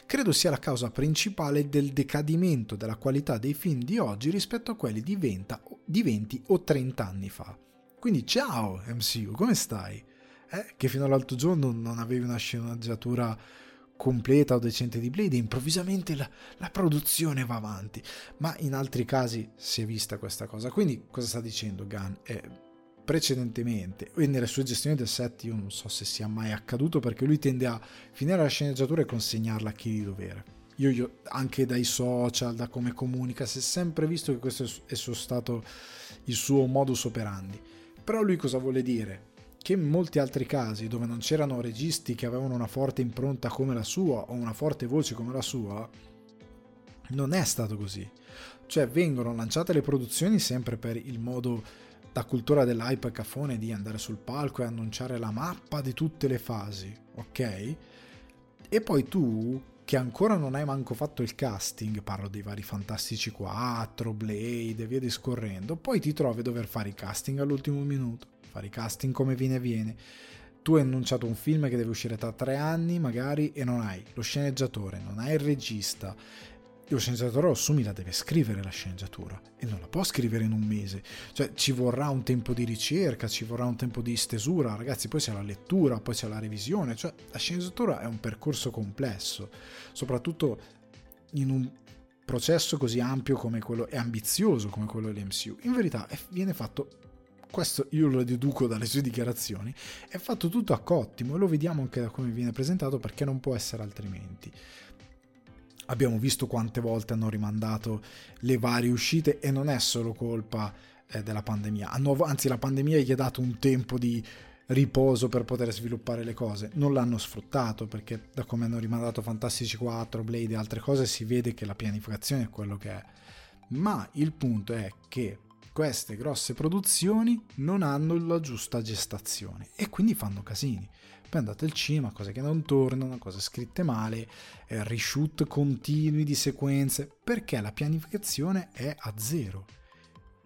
Credo sia la causa principale del decadimento della qualità dei film di oggi rispetto a quelli di 20, di 20 o 30 anni fa. Quindi ciao MCU, come stai? Eh, che fino all'altro giorno non avevi una sceneggiatura completa o decente di Blade improvvisamente la, la, produzione va avanti. Ma in altri casi si è vista questa cosa. Quindi cosa sta dicendo Gunn? Eh, precedentemente e nelle sue gestioni del set io non so se sia mai accaduto perché lui tende a finire la sceneggiatura e consegnarla a chi di dovere. Io, io anche dai social, da come comunica, si è sempre visto che questo è stato il suo modus operandi. Però lui cosa vuole dire? Che in molti altri casi dove non c'erano registi che avevano una forte impronta come la sua o una forte voce come la sua, non è stato così. Cioè vengono lanciate le produzioni sempre per il modo da cultura dell'hype cafone di andare sul palco e annunciare la mappa di tutte le fasi, ok? E poi tu che ancora non hai manco fatto il casting, parlo dei vari Fantastici 4, Blade e via discorrendo, poi ti trovi a dover fare i casting all'ultimo minuto fare i casting come viene viene. Tu hai annunciato un film che deve uscire tra tre anni, magari, e non hai lo sceneggiatore, non hai il regista. Lo sceneggiatore assumi la deve scrivere la sceneggiatura e non la può scrivere in un mese. Cioè ci vorrà un tempo di ricerca, ci vorrà un tempo di stesura, ragazzi, poi c'è la lettura, poi c'è la revisione, cioè la sceneggiatura è un percorso complesso, soprattutto in un processo così ampio come quello e ambizioso come quello dell'MCU. In verità viene fatto questo io lo deduco dalle sue dichiarazioni, è fatto tutto a cottimo e lo vediamo anche da come viene presentato perché non può essere altrimenti. Abbiamo visto quante volte hanno rimandato le varie uscite e non è solo colpa eh, della pandemia, hanno, anzi la pandemia gli ha dato un tempo di riposo per poter sviluppare le cose, non l'hanno sfruttato perché da come hanno rimandato Fantastici 4, Blade e altre cose si vede che la pianificazione è quello che è. Ma il punto è che queste grosse produzioni non hanno la giusta gestazione e quindi fanno casini. Poi andate al cinema, cose che non tornano, cose scritte male, eh, reshoot continui di sequenze, perché la pianificazione è a zero.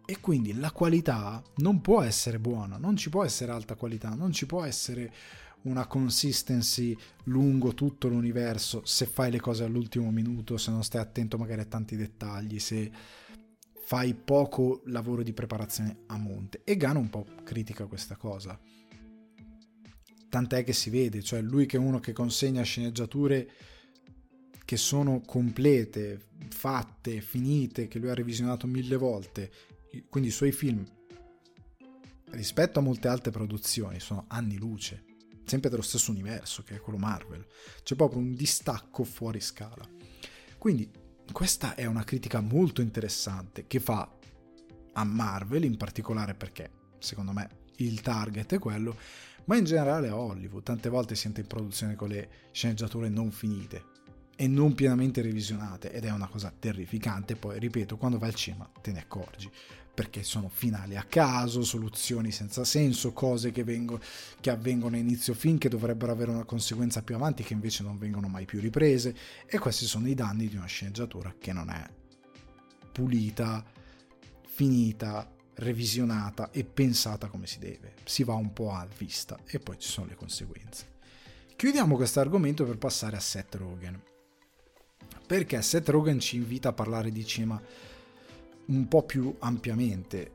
E quindi la qualità non può essere buona, non ci può essere alta qualità, non ci può essere una consistency lungo tutto l'universo se fai le cose all'ultimo minuto, se non stai attento magari a tanti dettagli, se fai poco lavoro di preparazione a monte. E Gano un po' critica questa cosa. Tant'è che si vede, cioè lui che è uno che consegna sceneggiature che sono complete, fatte, finite, che lui ha revisionato mille volte, quindi i suoi film rispetto a molte altre produzioni sono anni luce, sempre dello stesso universo che è quello Marvel. C'è proprio un distacco fuori scala. Quindi questa è una critica molto interessante che fa a Marvel in particolare perché secondo me il target è quello, ma in generale a Hollywood. Tante volte si entra in produzione con le sceneggiature non finite. e non pienamente revisionate ed è una cosa terrificante. Poi, ripeto, quando vai al cinema te ne accorgi perché sono finali a caso, soluzioni senza senso, cose che, vengo, che avvengono a inizio film che dovrebbero avere una conseguenza più avanti che invece non vengono mai più riprese e questi sono i danni di una sceneggiatura che non è pulita, finita, revisionata e pensata come si deve. Si va un po' a vista e poi ci sono le conseguenze. Chiudiamo questo argomento per passare a Seth Rogen. Perché Seth Rogen ci invita a parlare di cinema un po' più ampiamente,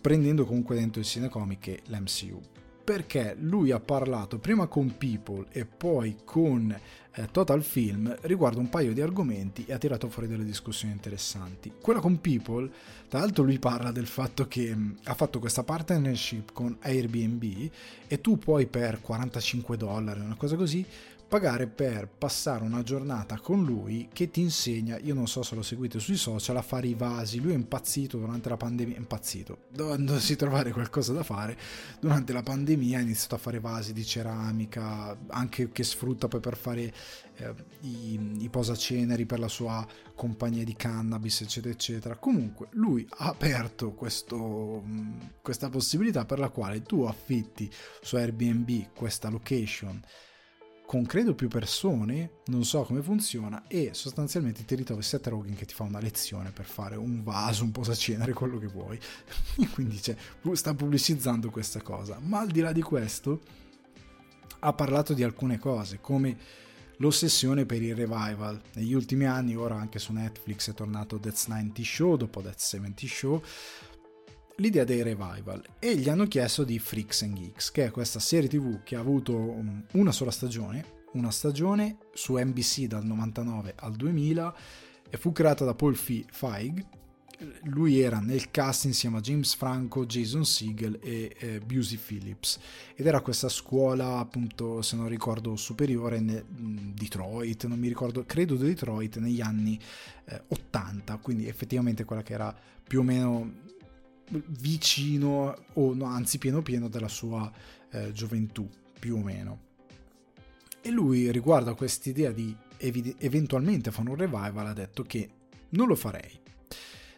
prendendo comunque dentro il cinecomic e l'MCU. Perché lui ha parlato prima con People e poi con eh, Total Film riguardo un paio di argomenti e ha tirato fuori delle discussioni interessanti. Quella con People, tra l'altro lui parla del fatto che mh, mm, ha fatto questa partnership con Airbnb e tu puoi per 45 dollari, una cosa così, pagare per passare una giornata con lui che ti insegna, io non so se lo seguite sui social, a fare i vasi. Lui è impazzito durante la pandemia, impazzito, dovendosi trovare qualcosa da fare, durante la pandemia ha iniziato a fare vasi di ceramica, anche che sfrutta poi per fare eh, i, i posaceneri per la sua compagnia di cannabis, eccetera, eccetera. Comunque lui ha aperto questo, questa possibilità per la quale tu affitti su Airbnb questa location con credo più persone, non so come funziona, e sostanzialmente ti ritrovi Seth Rogen che ti fa una lezione per fare un vaso, un posacenere, quello che vuoi. Quindi cioè, sta pubblicizzando questa cosa. Ma al di là di questo, ha parlato di alcune cose, come l'ossessione per il revival. Negli ultimi anni, ora anche su Netflix è tornato Death 90 Show, dopo Death 70 Show, l'idea dei revival e gli hanno chiesto di Freaks and Geeks, che è questa serie tv che ha avuto una sola stagione, una stagione su NBC dal 99 al 2000 e fu creata da Paul Feig. Lui era nel cast insieme a James Franco, Jason Segel e eh, Busey Phillips ed era questa scuola appunto se non ricordo superiore in Detroit, non mi ricordo, credo Detroit negli anni eh, 80, quindi effettivamente quella che era più o meno vicino o no, anzi pieno pieno della sua eh, gioventù, più o meno. E lui riguardo a quest'idea di ev- eventualmente fare un revival ha detto che non lo farei.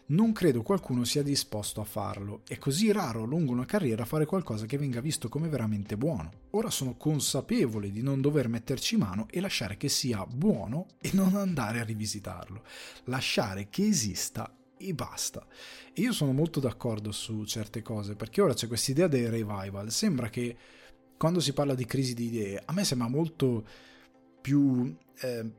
Non credo qualcuno sia disposto a farlo, è così raro lungo una carriera fare qualcosa che venga visto come veramente buono. Ora sono consapevole di non dover metterci mano e lasciare che sia buono e non andare a rivisitarlo. Lasciare che esista e basta. E io sono molto d'accordo su certe cose, perché ora c'è questa idea del revival. Sembra che quando si parla di crisi di idee, a me sembra molto più eh,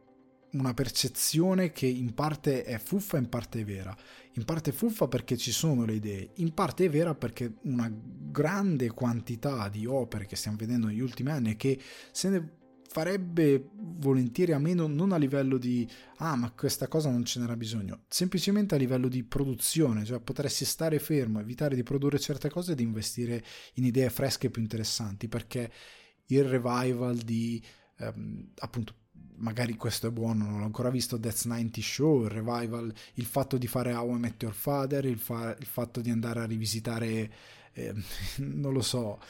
una percezione che in parte è fuffa in parte è vera. In parte è fuffa perché ci sono le idee, in parte è vera perché una grande quantità di opere che stiamo vedendo negli ultimi anni e che se ne farebbe volentieri a meno non a livello di ah ma questa cosa non ce n'era bisogno, semplicemente a livello di produzione, cioè potresti stare fermo, evitare di produrre certe cose ed investire in idee fresche più interessanti perché il revival di ehm, appunto magari questo è buono, non l'ho ancora visto Death 90 Show, il revival, il fatto di fare How I Met Your Father, il, fa- il fatto di andare a rivisitare eh, non lo so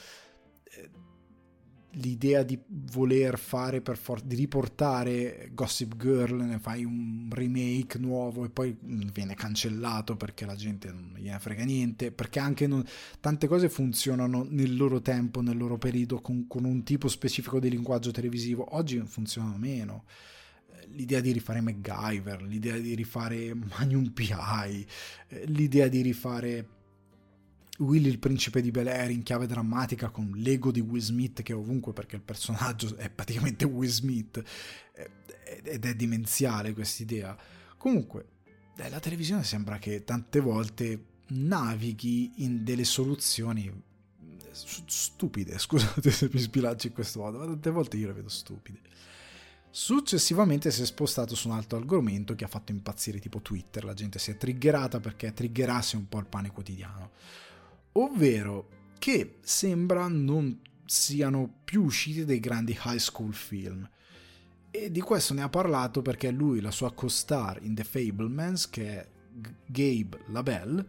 l'idea di voler fare per forza di riportare Gossip Girl, ne fai un remake nuovo e poi viene cancellato perché la gente non gliene frega niente, perché anche non, tante cose funzionano nel loro tempo, nel loro periodo con, con un tipo specifico di linguaggio televisivo, oggi funzionano meno. L'idea di rifare MacGyver, l'idea di rifare Magnum PI, eh, l'idea di rifare Willy il principe di Bel Air in chiave drammatica con l'ego di Will Smith che è ovunque perché il personaggio è praticamente Will Smith ed è dimenziale quest'idea. Comunque, eh, la televisione sembra che tante volte navighi in delle soluzioni eh, stupide, scusate se mi spilaccio in questo modo, ma tante volte io le vedo stupide. Successivamente si è spostato su un altro argomento che ha fatto impazzire tipo Twitter, la gente si è triggerata perché triggerasse un po' il pane quotidiano ovvero che sembra non siano più usciti dei grandi high school film. E di questo ne ha parlato perché lui, la sua co-star in The Fablemans, che è Gabe Labelle,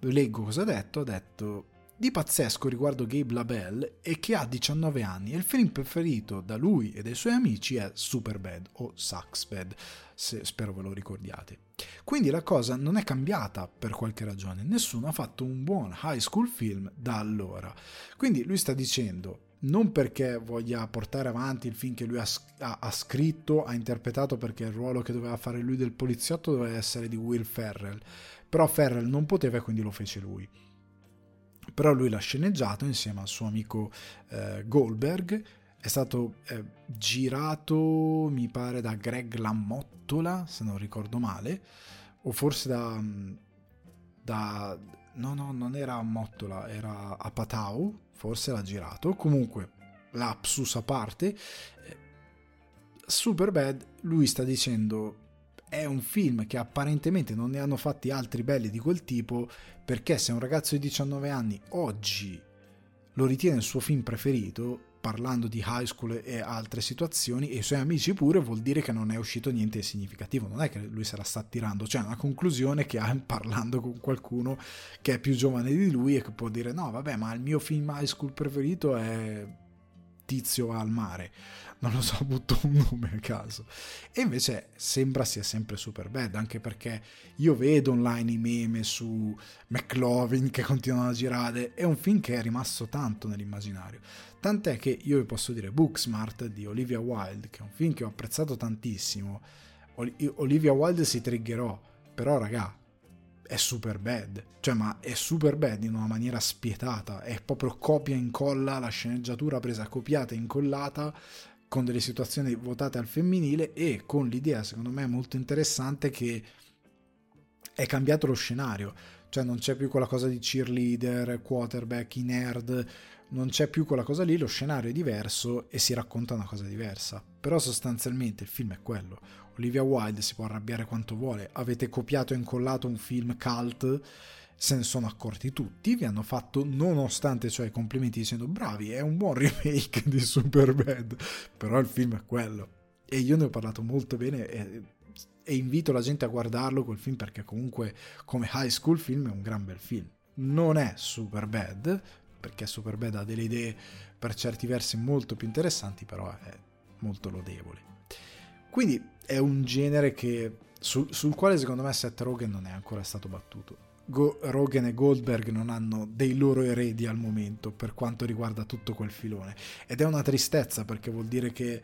leggo cosa ha detto, ha detto di pazzesco riguardo Gabe Labelle è che ha 19 anni e il film preferito da lui e dai suoi amici è Superbad o Sucksbad, se spero ve lo ricordiate. Quindi la cosa non è cambiata per qualche ragione, nessuno ha fatto un buon high school film da allora. Quindi lui sta dicendo non perché voglia portare avanti il film che lui ha, ha, ha, scritto, ha interpretato perché il ruolo che doveva fare lui del poliziotto doveva essere di Will Ferrell, però Ferrell non poteva e quindi lo fece lui però lui l'ha sceneggiato insieme al suo amico eh, Goldberg. È stato eh, girato mi pare da Greg Lamottola se non ricordo male o forse da, da no no non era Mottola era a Patau forse l'ha girato. Comunque lapsus a parte eh, Superbad lui sta dicendo è un film che apparentemente non ne hanno fatti altri belli di quel tipo perché se un ragazzo di 19 anni oggi lo ritiene il suo film preferito parlando di high school e altre situazioni e i suoi amici pure vuol dire che non è uscito niente di significativo. Non è che lui se la sta tirando. Cioè è una conclusione che ha parlando con qualcuno che è più giovane di lui e che può dire no vabbè ma il mio film high school preferito è Tizio al mare non lo so, butto un nome a caso. E invece sembra sia sempre super bad, anche perché io vedo online i meme su McLovin che continuano a girare, è un film che è rimasto tanto nell'immaginario. Tant'è che io vi posso dire Booksmart di Olivia Wilde, che è un film che ho apprezzato tantissimo. Olivia Wilde si triggerò, però raga, è super bad, cioè ma è super bad in una maniera spietata, è proprio copia e incolla la sceneggiatura presa copiata e incollata con delle situazioni votate al femminile e con l'idea, secondo me, molto interessante che è cambiato lo scenario, cioè non c'è più quella cosa di cheerleader, quarterback, i nerd, non c'è più quella cosa lì, lo scenario è diverso e si racconta una cosa diversa. Però sostanzialmente il film è quello. Olivia Wilde si può arrabbiare quanto vuole, avete copiato e incollato un film cult se ne sono accorti tutti, vi hanno fatto nonostante ciò i complimenti dicendo bravi, è un buon remake di Superbad, però il film è quello. E io ne ho parlato molto bene e, e invito la gente a guardarlo quel film perché comunque come high school film è un gran bel film. Non è Superbad, perché Superbad ha delle idee per certi versi molto più interessanti, però è molto lodevole. Quindi è un genere che, sul, sul quale secondo me Seth Rogen non è ancora stato battuto Go- Rogan e Goldberg non hanno dei loro eredi al momento per quanto riguarda tutto quel filone. Ed è una tristezza perché vuol dire che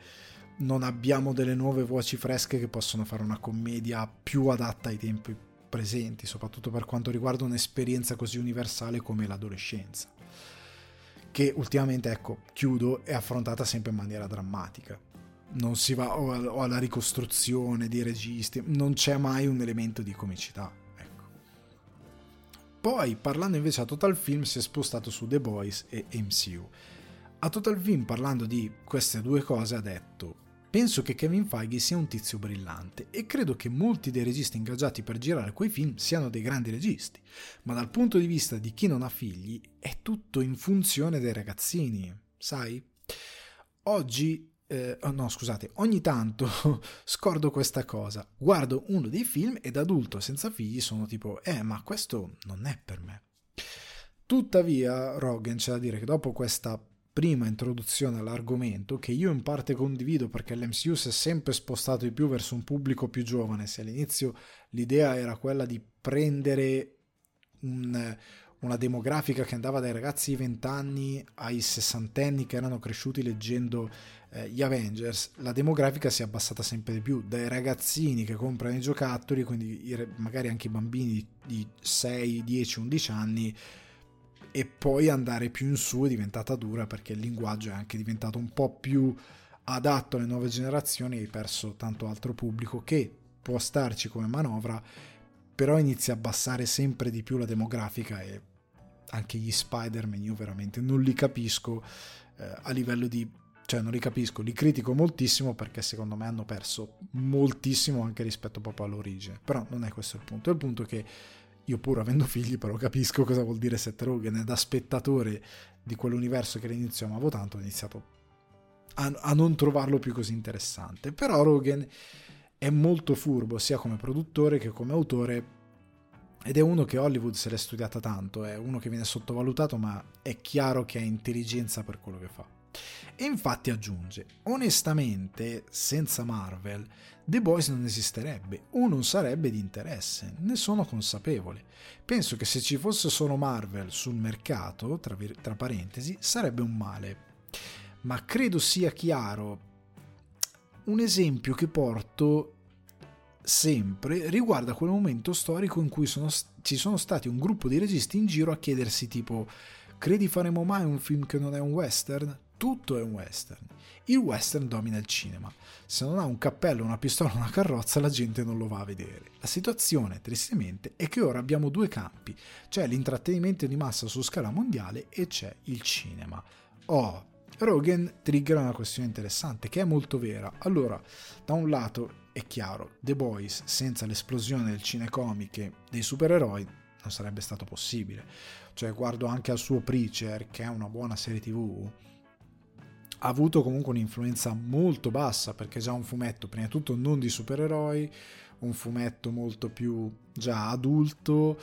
non abbiamo delle nuove voci fresche che possono fare una commedia più adatta ai tempi presenti, soprattutto per quanto riguarda un'esperienza così universale come l'adolescenza. Che ultimamente, ecco, chiudo, è affrontata sempre in maniera drammatica. Non si va o alla ricostruzione dei registi, non c'è mai un elemento di comicità poi, parlando invece a Total Film, si è spostato su The Boys e MCU. A Total Film, parlando di queste due cose, ha detto Penso che Kevin Feige sia un tizio brillante e credo che molti dei registi ingaggiati per girare quei film siano dei grandi registi, ma dal punto di vista di chi non ha figli è tutto in funzione dei ragazzini, sai? Oggi eh, oh no scusate, ogni tanto scordo questa cosa, guardo uno dei film ed adulto senza figli sono tipo, eh ma questo non è per me. Tuttavia Rogan c'è da dire che dopo questa prima introduzione all'argomento, che io in parte condivido perché l'MCU si è sempre spostato di più verso un pubblico più giovane, se all'inizio l'idea era quella di prendere un, una demografica che andava dai ragazzi di 20 anni ai sessantenni che erano cresciuti leggendo eh, gli Avengers, la demografica si è abbassata sempre di più, dai ragazzini che comprano i giocattoli, quindi magari anche i bambini di 6, 10, 11 anni, e poi andare più in su è diventata dura perché il linguaggio è anche diventato un po' più adatto alle nuove generazioni e hai perso tanto altro pubblico che può starci come manovra, però inizia a abbassare sempre di più la demografica e anche gli Spider-Man io veramente non li capisco eh, a livello di cioè non li capisco, li critico moltissimo perché secondo me hanno perso moltissimo anche rispetto proprio all'origine. Però non è questo il punto, il punto è che io pur avendo figli però capisco cosa vuol dire Seth Rogen e da spettatore di quell'universo che all'inizio amavo tanto ho iniziato a, a non trovarlo più così interessante. Però Rogen è molto furbo sia come produttore che come autore ed è uno che Hollywood se l'è studiata tanto, è uno che viene sottovalutato ma è chiaro che ha intelligenza per quello che fa. E infatti aggiunge, onestamente, senza Marvel, The Boys non esisterebbe o non sarebbe di interesse, ne sono consapevole. Penso che se ci fosse solo Marvel sul mercato, tra, tra parentesi, sarebbe un male. Ma credo sia chiaro un esempio che porto sempre riguarda quel momento storico in cui sono, ci sono stati un gruppo di registi in giro a chiedersi tipo credi faremo mai un film che non è un western? Tutto è un western. Il western domina il cinema. Se non ha un cappello, una pistola, una carrozza, la gente non lo va a vedere. La situazione, tristemente, è che ora abbiamo due campi. C'è l'intrattenimento di massa su scala mondiale e c'è il cinema. Oh, Rogan triggera una questione interessante che è molto vera. Allora, da un lato è chiaro, The Boys senza l'esplosione del cinecomiche dei supereroi non sarebbe stato possibile. Cioè, guardo anche al suo Preacher, che è una buona serie TV, ha avuto comunque un'influenza molto bassa, perché è già un fumetto, prima di tutto non di supereroi, un fumetto molto più già adulto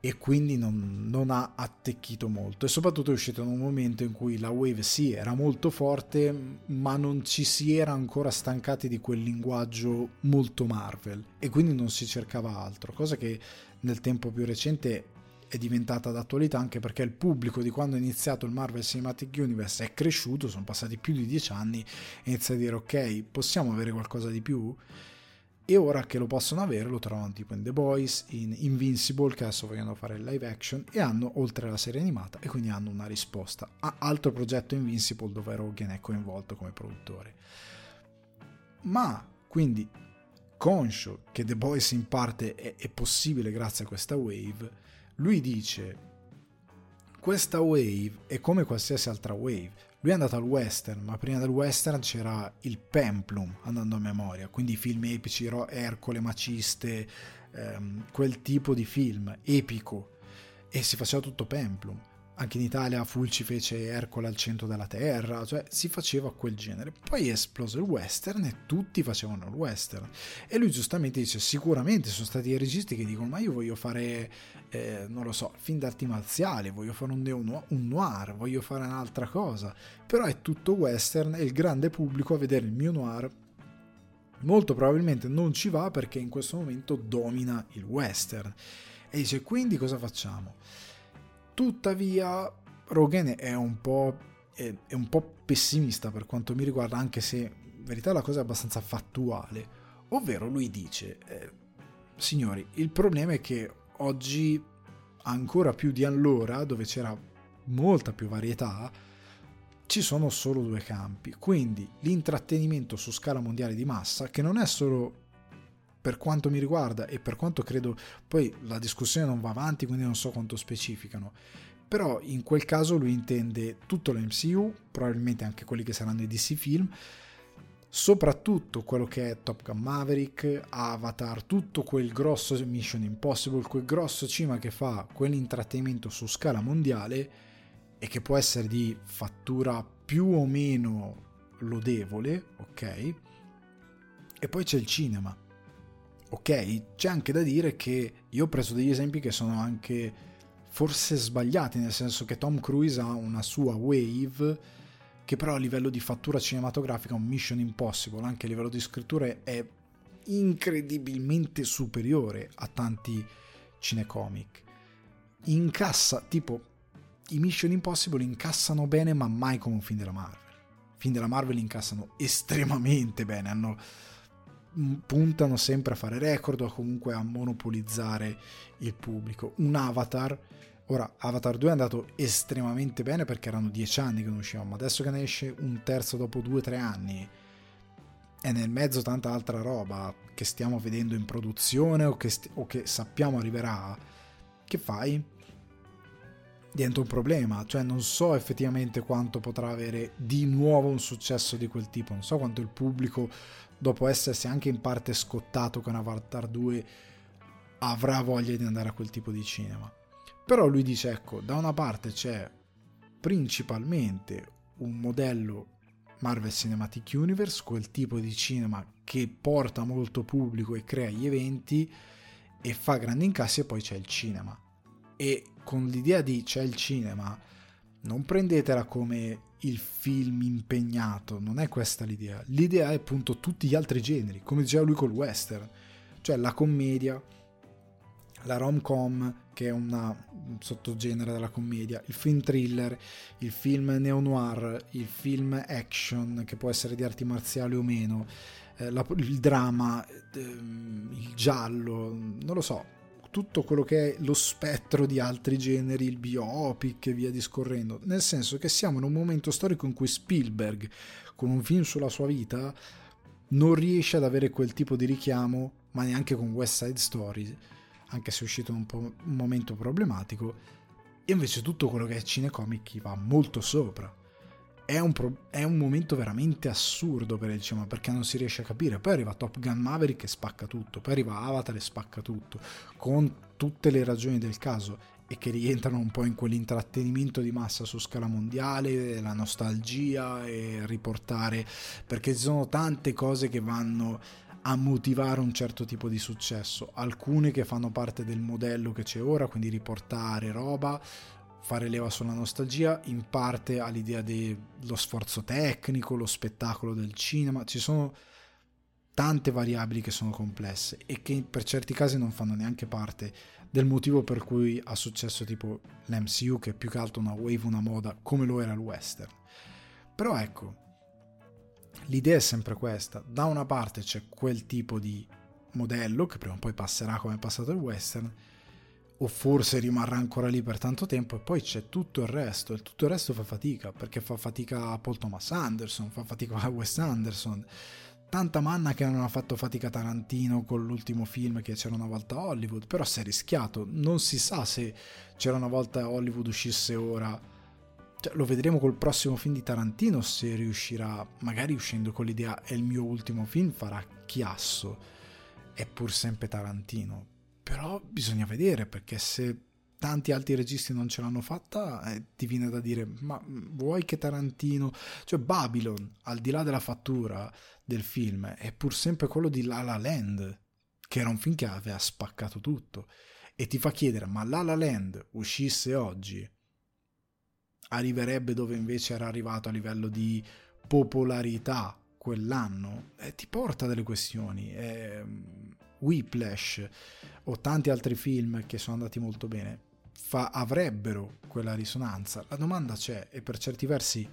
e quindi non, non, ha attecchito molto. E soprattutto è uscito in un momento in cui la wave sì era molto forte ma non ci si era ancora stancati di quel linguaggio molto Marvel. E quindi non si cercava altro cosa che nel tempo più recente è diventata d'attualità anche perché il pubblico di quando è iniziato il Marvel Cinematic Universe è cresciuto sono passati più di dieci anni e inizia a dire ok possiamo avere qualcosa di più e ora che lo possono avere lo trovano tipo in The Boys, in Invincible che adesso vogliono fare il live action e hanno oltre alla serie animata e quindi hanno una risposta a altro progetto Invincible dove Rogan è coinvolto come produttore. Ma quindi conscio che The Boys in parte è, è possibile grazie a questa wave, lui dice questa wave è come qualsiasi altra wave, lui è andato al western, ma prima del western c'era il Pemplum, andando a memoria, quindi film epici, Ercole, Maciste, ehm, quel tipo di film epico. E si faceva tutto Pemplum anche in Italia Fulci fece Ercole al centro della terra, cioè si faceva quel genere. Poi è esploso il western e tutti facevano il western. E lui giustamente dice: Sicuramente sono stati i registi che dicono: Ma io voglio fare, eh, non lo so, film d'arti marziali, voglio fare un, neo, un noir, voglio fare un'altra cosa. Però è tutto western e il grande pubblico a vedere il mio noir molto probabilmente non ci va perché in questo momento domina il western. E dice: Quindi cosa facciamo? Tuttavia, Rogan è un po', è, è un po pessimista per quanto mi riguarda, anche se in verità la cosa è abbastanza fattuale. Ovvero, lui dice: eh, Signori, il problema è che oggi, ancora più di allora, dove c'era molta più varietà, ci sono solo due campi. Quindi l'intrattenimento su scala mondiale di massa, che non è solo per quanto mi riguarda e per quanto credo poi la discussione non va avanti quindi non so quanto specificano però in quel caso lui intende tutto l'MCU probabilmente anche quelli che saranno i DC film soprattutto quello che è Top Gun Maverick, Avatar, tutto quel grosso Mission Impossible, quel grosso cima che fa quell'intrattenimento su scala mondiale e che può essere di fattura più o meno lodevole, ok? E poi c'è il cinema, ok, c'è anche da dire che io ho preso degli esempi che sono anche forse sbagliati, nel senso che Tom Cruise ha una sua wave che però a livello di fattura cinematografica un Mission Impossible, anche a livello di scrittura è incredibilmente superiore a tanti cinecomic. Incassa, tipo, i Mission Impossible incassano bene ma mai come un film della Marvel. I film della Marvel incassano estremamente bene, hanno puntano sempre a fare record o comunque a monopolizzare il pubblico. Un Avatar, ora Avatar 2 è andato estremamente bene perché erano dieci anni che non usciva, ma adesso che ne esce un terzo dopo due o tre anni e nel mezzo tanta altra roba che stiamo vedendo in produzione o che, st- o che sappiamo arriverà, che fai? diventa un problema, cioè non so effettivamente quanto potrà avere di nuovo un successo di quel tipo, non so quanto il pubblico dopo essersi anche in parte scottato con Avatar 2, avrà voglia di andare a quel tipo di cinema. Però lui dice, ecco, da una parte c'è principalmente un modello Marvel Cinematic Universe, quel tipo di cinema che porta molto pubblico e crea gli eventi, e fa grandi incassi e poi c'è il cinema. E con l'idea di c'è il cinema, non prendetela come il film impegnato, non è questa l'idea. L'idea è appunto tutti gli altri generi, come diceva lui col western, cioè la commedia, la rom-com, che è una, un sottogenere della commedia, il film thriller, il film neo-noir, il film action, che può essere di arti marziali o meno, eh, la, il dramma, eh, il giallo, non lo so, tutto quello che è lo spettro di altri generi, il biopic e via discorrendo, nel senso che siamo in un momento storico in cui Spielberg, con un film sulla sua vita, non riesce ad avere quel tipo di richiamo, ma neanche con West Side Story, anche se è uscito un, po- un momento problematico, e invece tutto quello che è cinecomic va molto sopra è un, pro- è un, momento veramente assurdo per il cinema perché non si riesce a capire. Poi arriva Top Gun Maverick che spacca tutto, poi arriva Avatar e spacca tutto, con tutte le ragioni del caso e che rientrano un po' in quell'intrattenimento di massa su scala mondiale, la nostalgia e riportare, perché ci sono tante cose che vanno a motivare un certo tipo di successo, alcune che fanno parte del modello che c'è ora, quindi riportare roba, fare leva sulla nostalgia, in parte all'idea dello sforzo tecnico, lo spettacolo del cinema, ci sono tante variabili che sono complesse e che per certi casi non fanno neanche parte del motivo per cui ha successo tipo l'MCU che è più che altro una wave, una moda come lo era il western. Però ecco, l'idea è sempre questa, da una parte c'è quel tipo di modello che prima o poi passerà come è passato il western, o forse rimarrà ancora lì per tanto tempo e poi c'è tutto il resto e tutto il resto fa fatica perché fa fatica Paul Thomas Anderson, fa fatica Wes Anderson. Tanta manna che non ha fatto fatica Tarantino con l'ultimo film che c'era una volta a Hollywood però si è rischiato. Non si sa se c'era una volta a Hollywood uscisse ora. Cioè, lo vedremo col prossimo film di Tarantino se riuscirà magari uscendo con l'idea è il mio ultimo film farà chiasso è pur sempre Tarantino però bisogna vedere perché se tanti altri registi non ce l'hanno fatta, eh, ti viene da dire, ma vuoi che Tarantino, cioè Babylon, al di là della fattura del film, è pur sempre quello di La La Land, che era un film che aveva spaccato tutto. E ti fa chiedere, ma La La Land uscisse oggi, arriverebbe dove invece era arrivato a livello di popolarità quell'anno? Eh, ti porta delle questioni. Eh, Whiplash o tanti altri film che sono andati molto bene fa, avrebbero quella risonanza? La domanda c'è e per certi versi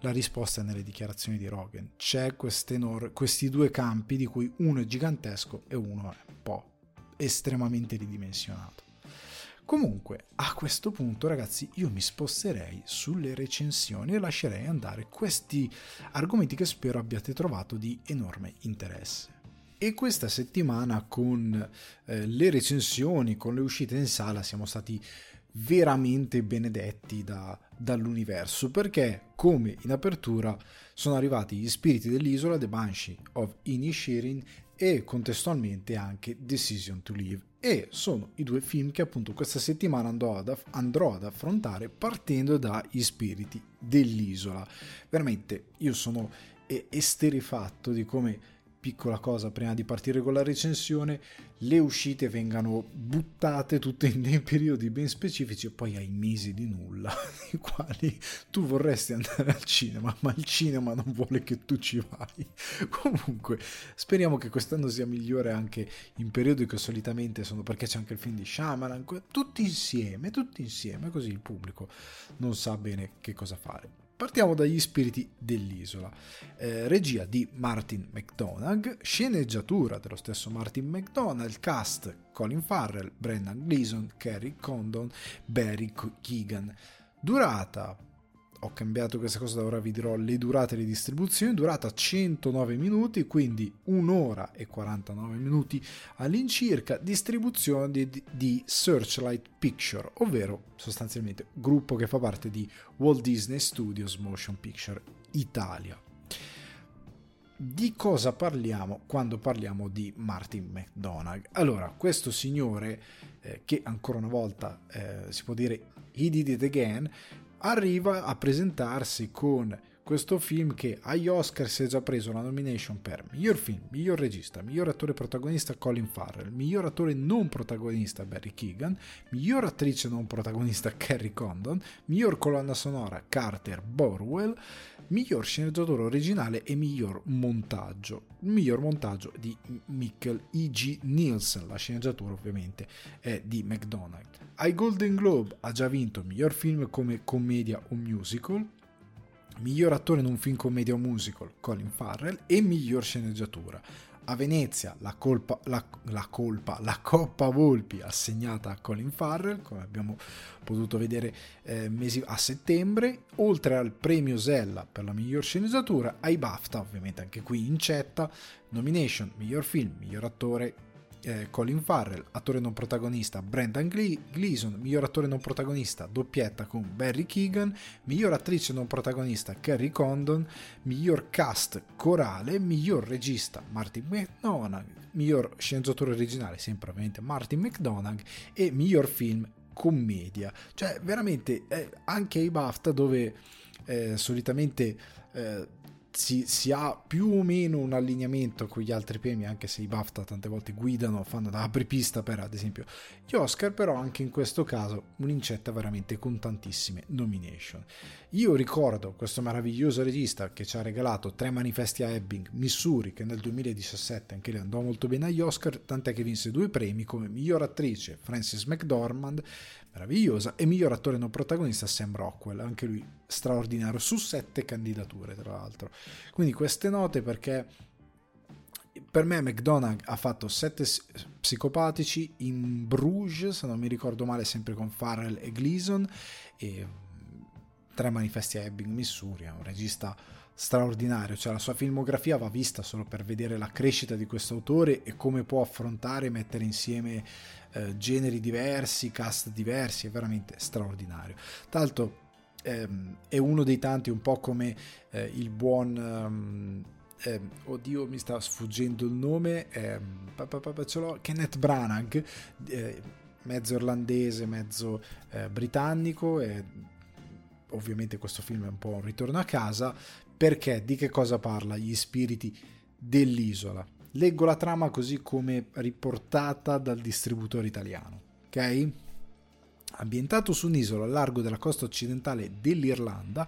la risposta è nelle dichiarazioni di Rogan. C'è enor- questi due campi di cui uno è gigantesco e uno è un po' estremamente ridimensionato. Comunque, a questo punto, ragazzi, io mi sposterei sulle recensioni e lascerei andare questi argomenti che spero abbiate trovato di enorme interesse. E questa settimana con eh, le recensioni, con le uscite in sala, siamo stati veramente benedetti da, dall'universo perché come in apertura sono arrivati gli spiriti dell'isola The Banshee of Inishirin e contestualmente anche Decision to Live. E sono i due film che appunto questa settimana andrò ad, andrò ad affrontare partendo dagli spiriti dell'isola. Veramente io sono esterifatto di come piccola cosa prima di partire con la recensione, le uscite vengano buttate tutte in dei periodi ben specifici e poi hai mesi di nulla, nei quali tu vorresti andare al cinema, ma il cinema non vuole che tu ci vai. Comunque, speriamo che quest'anno sia migliore anche in periodi che solitamente sono, perché c'è anche il film di Shyamalan, tutti insieme, tutti insieme, così il pubblico non sa bene che cosa fare. Partiamo dagli spiriti dell'isola. Eh, regia di Martin McDonagh, sceneggiatura dello stesso Martin McDonagh, cast Colin Farrell, Brendan Gleeson, Kerry Condon, Barry Keegan. Durata ho cambiato questa cosa, da ora vi dirò le durate di distribuzione, durata 109 minuti, quindi un'ora e 49 minuti all'incirca, distribuzione di, di, Searchlight Picture, ovvero sostanzialmente gruppo che fa parte di Walt Disney Studios Motion Picture Italia. Di cosa parliamo quando parliamo di Martin McDonagh? Allora, questo signore, eh, che ancora una volta eh, si può dire he did it again, arriva a presentarsi con questo film che agli Oscar si è già preso la nomination per miglior film, miglior regista, miglior attore protagonista Colin Farrell, miglior attore non protagonista Barry Keegan, miglior attrice non protagonista Carrie Condon, miglior colonna sonora Carter Borwell, miglior sceneggiatore originale e miglior montaggio. Miglior montaggio di Mikkel E.G. Nielsen, la sceneggiatura ovviamente è di McDonald. Ai Golden Globe ha già vinto miglior film come commedia o musical, miglior attore in un film commedia o musical Colin Farrell e miglior sceneggiatura. A Venezia la, colpa, la, la, colpa, la Coppa Volpi assegnata a Colin Farrell, come abbiamo potuto vedere eh, mesi a settembre, oltre al premio Zella per la miglior sceneggiatura, ai BAFTA, ovviamente anche qui incetta, nomination, miglior film, miglior attore, eh, Colin Farrell, attore non protagonista Brendan Gleeson, miglior attore non protagonista doppietta con Barry Keegan, miglior attrice non protagonista Carrie Condon, miglior cast corale, miglior regista Martin McDonagh, miglior sceneggiatore originale sempre ovviamente Martin McDonagh e miglior film commedia. Cioè veramente eh, anche ai BAFTA dove eh, solitamente eh, si, si, ha più o meno un allineamento con gli altri premi, anche se i BAFTA tante volte guidano, fanno da apripista per ad esempio gli Oscar, però anche in questo caso un'incetta veramente con tantissime nomination. Io ricordo questo meraviglioso regista che ci ha regalato tre manifesti a Ebbing, Missouri, che nel 2017 anche lei andò molto bene agli Oscar, tant'è che vinse due premi come miglior attrice Frances McDormand meravigliosa, e miglior attore non protagonista Sam Rockwell, anche lui straordinario, su sette candidature tra l'altro. Quindi queste note perché per me McDonagh ha fatto sette psicopatici in Bruges, se non mi ricordo male, sempre con Farrell e Gleason, e tre manifesti a Ebbing, Missouri, è un regista straordinario, cioè la sua filmografia va vista solo per vedere la crescita di questo autore e come può affrontare e mettere insieme eh, generi diversi, cast diversi, è veramente straordinario. Tra l'altro ehm, è uno dei tanti, un po' come eh, il buon... Um, eh, oddio mi sta sfuggendo il nome eh, ce l'ho, Kenneth Branagh eh, mezzo irlandese mezzo eh, britannico ovviamente questo film è un po' un ritorno a casa perché di che cosa parla gli spiriti dell'isola Leggo la trama così come riportata dal distributore italiano, ok? Ambientato su un'isola a largo della costa occidentale dell'Irlanda,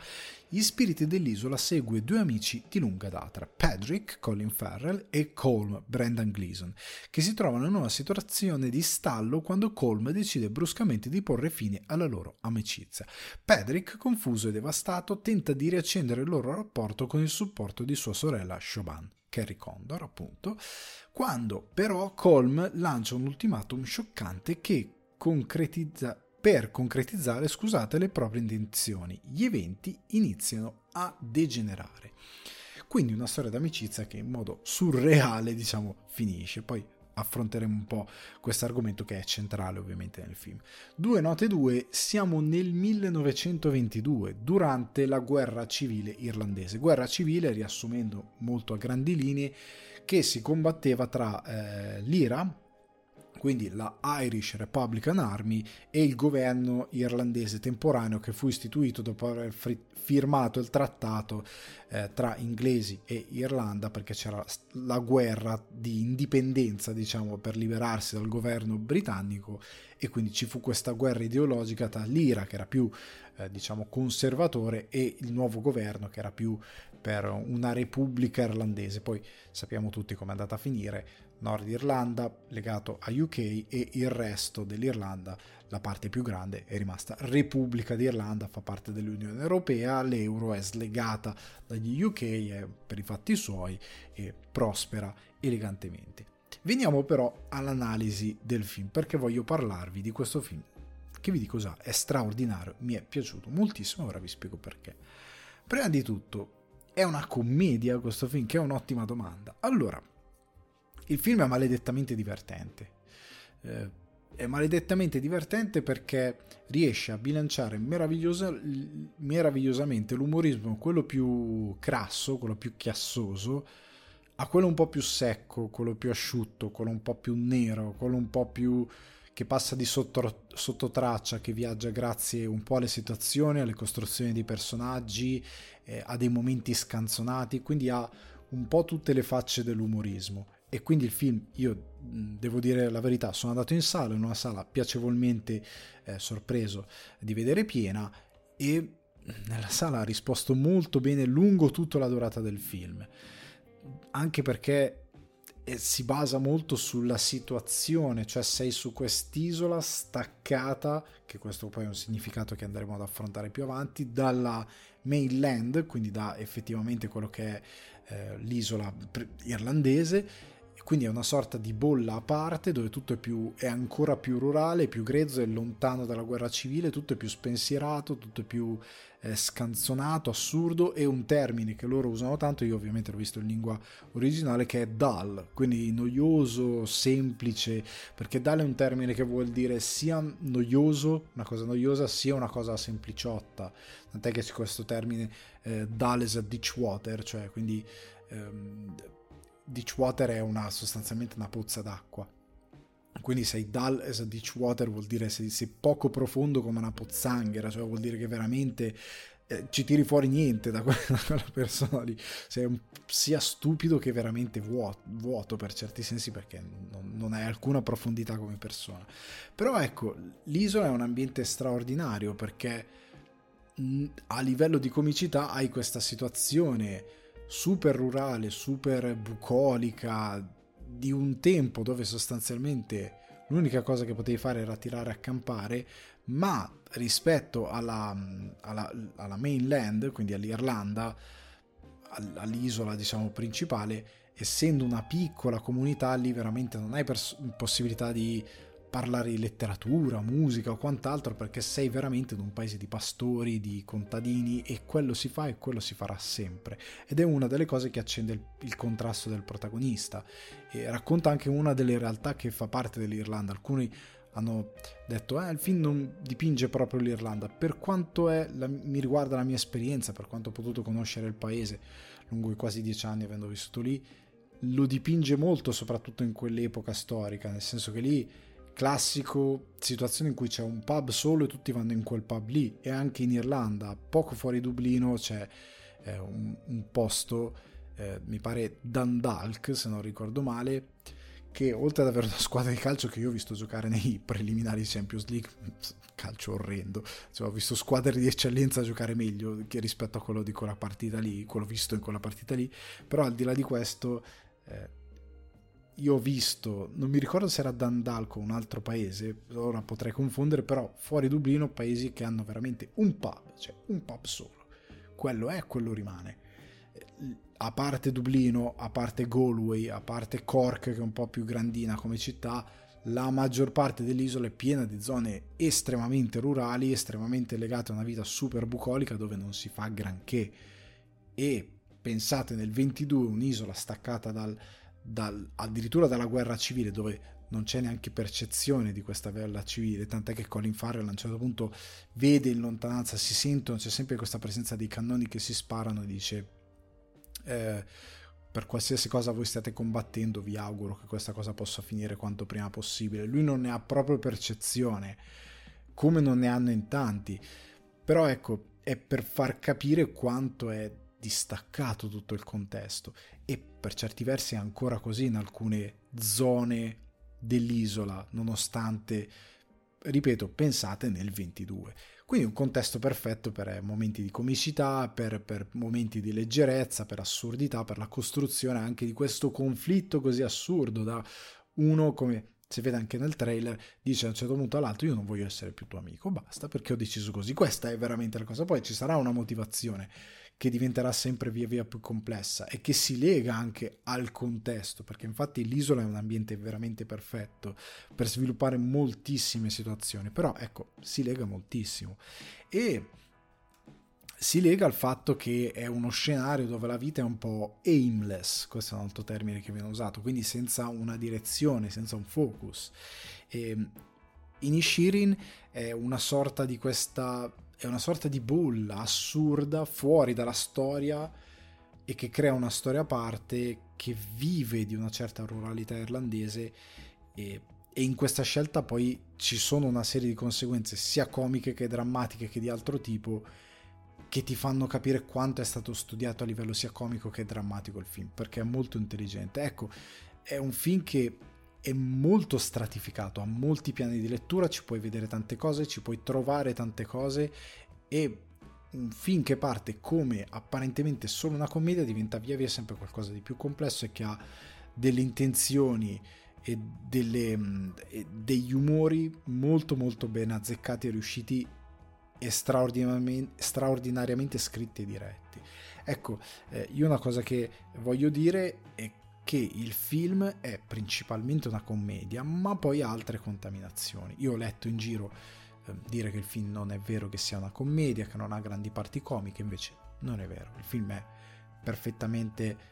gli spiriti dell'isola segue due amici di lunga data, Patrick, Colin Farrell e Colm, Brendan Gleeson, che si trovano in una situazione di stallo quando Colm decide bruscamente di porre fine alla loro amicizia. Patrick, confuso e devastato, tenta di riaccendere il loro rapporto con il supporto di sua sorella Siobhan. Kerry Condor, appunto, quando però Colm lancia un ultimatum scioccante che concretizza per concretizzare, scusate, le proprie intenzioni. Gli eventi iniziano a degenerare. Quindi una storia d'amicizia che in modo surreale, diciamo, finisce. Poi affronteremo un po' questo argomento che è centrale ovviamente nel film. Due note due, siamo nel 1922, durante la guerra civile irlandese. Guerra civile, riassumendo molto a grandi linee, che si combatteva tra eh, l'IRA, quindi la Irish Republican Army e il governo irlandese temporaneo che fu istituito dopo aver firmato il trattato eh, tra inglesi e Irlanda perché c'era la guerra di indipendenza diciamo per liberarsi dal governo britannico e quindi ci fu questa guerra ideologica tra l'IRA che era più eh, diciamo conservatore e il nuovo governo che era più per una repubblica irlandese. Poi sappiamo tutti come è andata a finire Nord Irlanda legato a UK e il resto dell'Irlanda, la parte più grande, è rimasta Repubblica d'Irlanda, fa parte dell'Unione Europea, l'euro è slegata dagli UK è per i fatti suoi e prospera elegantemente. Veniamo però all'analisi del film perché voglio parlarvi di questo film che vi dico già è straordinario, mi è piaciuto moltissimo, ora vi spiego perché. Prima di tutto, è una commedia questo film, che è un'ottima domanda. Allora, il film è maledettamente divertente. Eh, è maledettamente divertente perché riesce a bilanciare meravigliosa, meravigliosamente l'umorismo, quello più crasso, quello più chiassoso, a quello un po' più secco, quello più asciutto, quello un po' più nero, quello un po' più che passa di sotto, sotto traccia, che viaggia grazie un po' alle situazioni, alle costruzioni dei personaggi, eh, a dei momenti scanzonati, quindi ha un po' tutte le facce dell'umorismo. E quindi il film, io devo dire la verità, sono andato in sala, in una sala piacevolmente eh, sorpreso di vedere piena e nella sala ha risposto molto bene lungo tutta la durata del film. Anche perché si basa molto sulla situazione, cioè sei su quest'isola staccata, che questo poi è un significato che andremo ad affrontare più avanti, dalla mainland, quindi da effettivamente quello che è eh, l'isola irlandese, quindi è una sorta di bolla a parte dove tutto è, più, è ancora più rurale, più grezzo, è lontano dalla guerra civile, tutto è più spensierato, tutto è più eh, scanzonato, assurdo e un termine che loro usano tanto, io ovviamente l'ho visto in lingua originale, che è dull, quindi noioso, semplice, perché dull è un termine che vuol dire sia noioso, una cosa noiosa, sia una cosa sempliciotta, tant'è che c'è questo termine eh, dull as a ditch water, cioè quindi... Ehm, ditch water è una, sostanzialmente una pozza d'acqua quindi sei dull as a ditch water vuol dire sei, sei poco profondo come una pozzanghera, cioè vuol dire che veramente eh, ci tiri fuori niente da quella, da quella persona lì, sei un, sia stupido che veramente vuoto, vuoto per certi sensi perché non, non, hai alcuna profondità come persona. Però ecco, l'isola è un ambiente straordinario perché mh, a livello di comicità hai questa situazione super rurale, super bucolica, di un tempo dove sostanzialmente l'unica cosa che potevi fare era tirare a campare, ma rispetto alla, alla, alla mainland, quindi all'Irlanda, all'isola diciamo principale, essendo una piccola comunità lì veramente non hai pers- possibilità di parlare di letteratura, musica o quant'altro perché sei veramente in un paese di pastori, di contadini e quello si fa e quello si farà sempre. Ed è una delle cose che accende il, il contrasto del protagonista e racconta anche una delle realtà che fa parte dell'Irlanda. Alcuni hanno detto eh, il film non dipinge proprio l'Irlanda per quanto è la, mi riguarda la mia esperienza per quanto ho potuto conoscere il paese lungo i quasi dieci anni avendo vissuto lì lo dipinge molto soprattutto in quell'epoca storica nel senso che lì classico situazione in cui c'è un pub solo e tutti vanno in quel pub lì. E anche in Irlanda poco fuori Dublino c'è eh, un, un, posto eh, mi pare Dundalk se non ricordo male che oltre ad avere una squadra di calcio che io ho visto giocare nei preliminari Champions League calcio orrendo cioè, ho visto squadre di eccellenza giocare meglio rispetto a quello di quella partita lì quello visto in quella partita lì. Però al di là di questo eh, io ho visto, non mi ricordo se era Dandalco o un altro paese, ora potrei confondere, però fuori Dublino paesi che hanno veramente un pub, cioè un pub solo. Quello è, quello rimane. A parte Dublino, a parte Galway, a parte Cork che è un po' più grandina come città, la maggior parte dell'isola è piena di zone estremamente rurali, estremamente legate a una vita super bucolica dove non si fa granché. E pensate nel 22 un'isola staccata dal, dal, addirittura dalla guerra civile dove non c'è neanche percezione di questa guerra civile, tant'è che Colin Farrell a un certo punto vede in lontananza, si sentono, c'è sempre questa presenza dei cannoni che si sparano e dice eh, per qualsiasi cosa voi stiate combattendo vi auguro che questa cosa possa finire quanto prima possibile. Lui non ne ha proprio percezione, come non ne hanno in tanti, però ecco, è per far capire quanto è distaccato tutto il contesto e per certi versi è ancora così in alcune zone dell'isola, nonostante, ripeto, pensate nel 22. Quindi un contesto perfetto per momenti di comicità, per, per momenti di leggerezza, per assurdità, per la costruzione anche di questo conflitto così assurdo da uno come si vede anche nel trailer, dice a un certo punto all'altro io non voglio essere più tuo amico, basta perché ho deciso così. Questa è veramente la cosa. Poi ci sarà una motivazione che diventerà sempre via via più complessa e che si lega anche al contesto, perché infatti l'isola è un ambiente veramente perfetto per sviluppare moltissime situazioni, però ecco, si lega moltissimo. E si lega al fatto che è uno scenario dove la vita è un po' aimless, questo è un altro termine che viene usato, quindi senza una direzione, senza un focus. E Inishirin è una sorta di questa è una sorta di bolla assurda fuori dalla storia e che crea una storia a parte che vive di una certa ruralità irlandese e e in questa scelta poi ci sono una serie di conseguenze sia comiche che drammatiche che di altro tipo che ti fanno capire quanto è stato studiato a livello sia comico che drammatico il film, perché è molto intelligente. Ecco, è un film che è molto stratificato, ha molti piani di lettura, ci puoi vedere tante cose, ci puoi trovare tante cose e film che parte come apparentemente solo una commedia diventa via via sempre qualcosa di più complesso e che ha delle intenzioni e, delle, e degli umori molto molto ben azzeccati e riusciti e straordinariamente, straordinariamente scritti e diretti. Ecco, eh, io una cosa che voglio dire è che il film è principalmente una commedia, ma poi ha altre contaminazioni. Io ho letto in giro eh, dire che il film non è vero che sia una commedia, che non ha grandi parti comiche, invece non è vero. Il film è perfettamente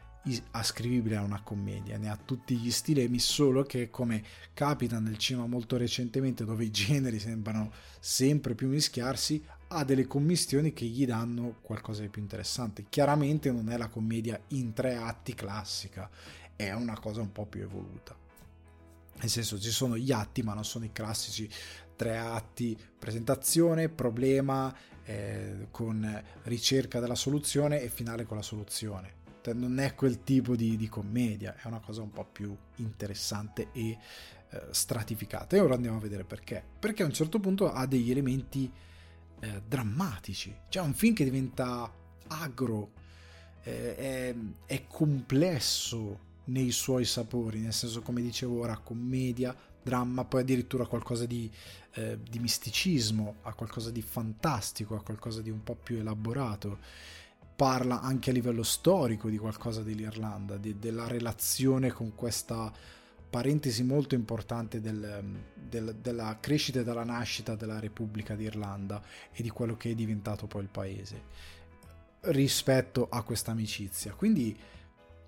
ascrivibile a una commedia, ne ha tutti gli stilemi, solo che come capita nel cinema molto recentemente dove i generi sembrano sempre più mischiarsi, ha delle commistioni che gli danno qualcosa di più interessante. Chiaramente non è la commedia in tre atti classica, è una cosa un po' più evoluta. Nel senso ci sono gli atti, ma non sono i classici tre atti, presentazione, problema, eh, con ricerca della soluzione e finale con la soluzione cioè, non è quel tipo di, di, commedia, è una cosa un po' più interessante e eh, stratificata. E ora andiamo a vedere perché. Perché a un certo punto ha degli elementi eh, drammatici, cioè un film che diventa agro, eh, è, è complesso nei suoi sapori, nel senso come dicevo ora, commedia, dramma, poi addirittura qualcosa di, eh, di misticismo, a qualcosa di fantastico, a qualcosa di un po' più elaborato parla anche a livello storico di qualcosa dell'Irlanda, di, della relazione con questa parentesi molto importante del, del, della crescita e della nascita della Repubblica d'Irlanda e di quello che è diventato poi il paese rispetto a questa amicizia. Quindi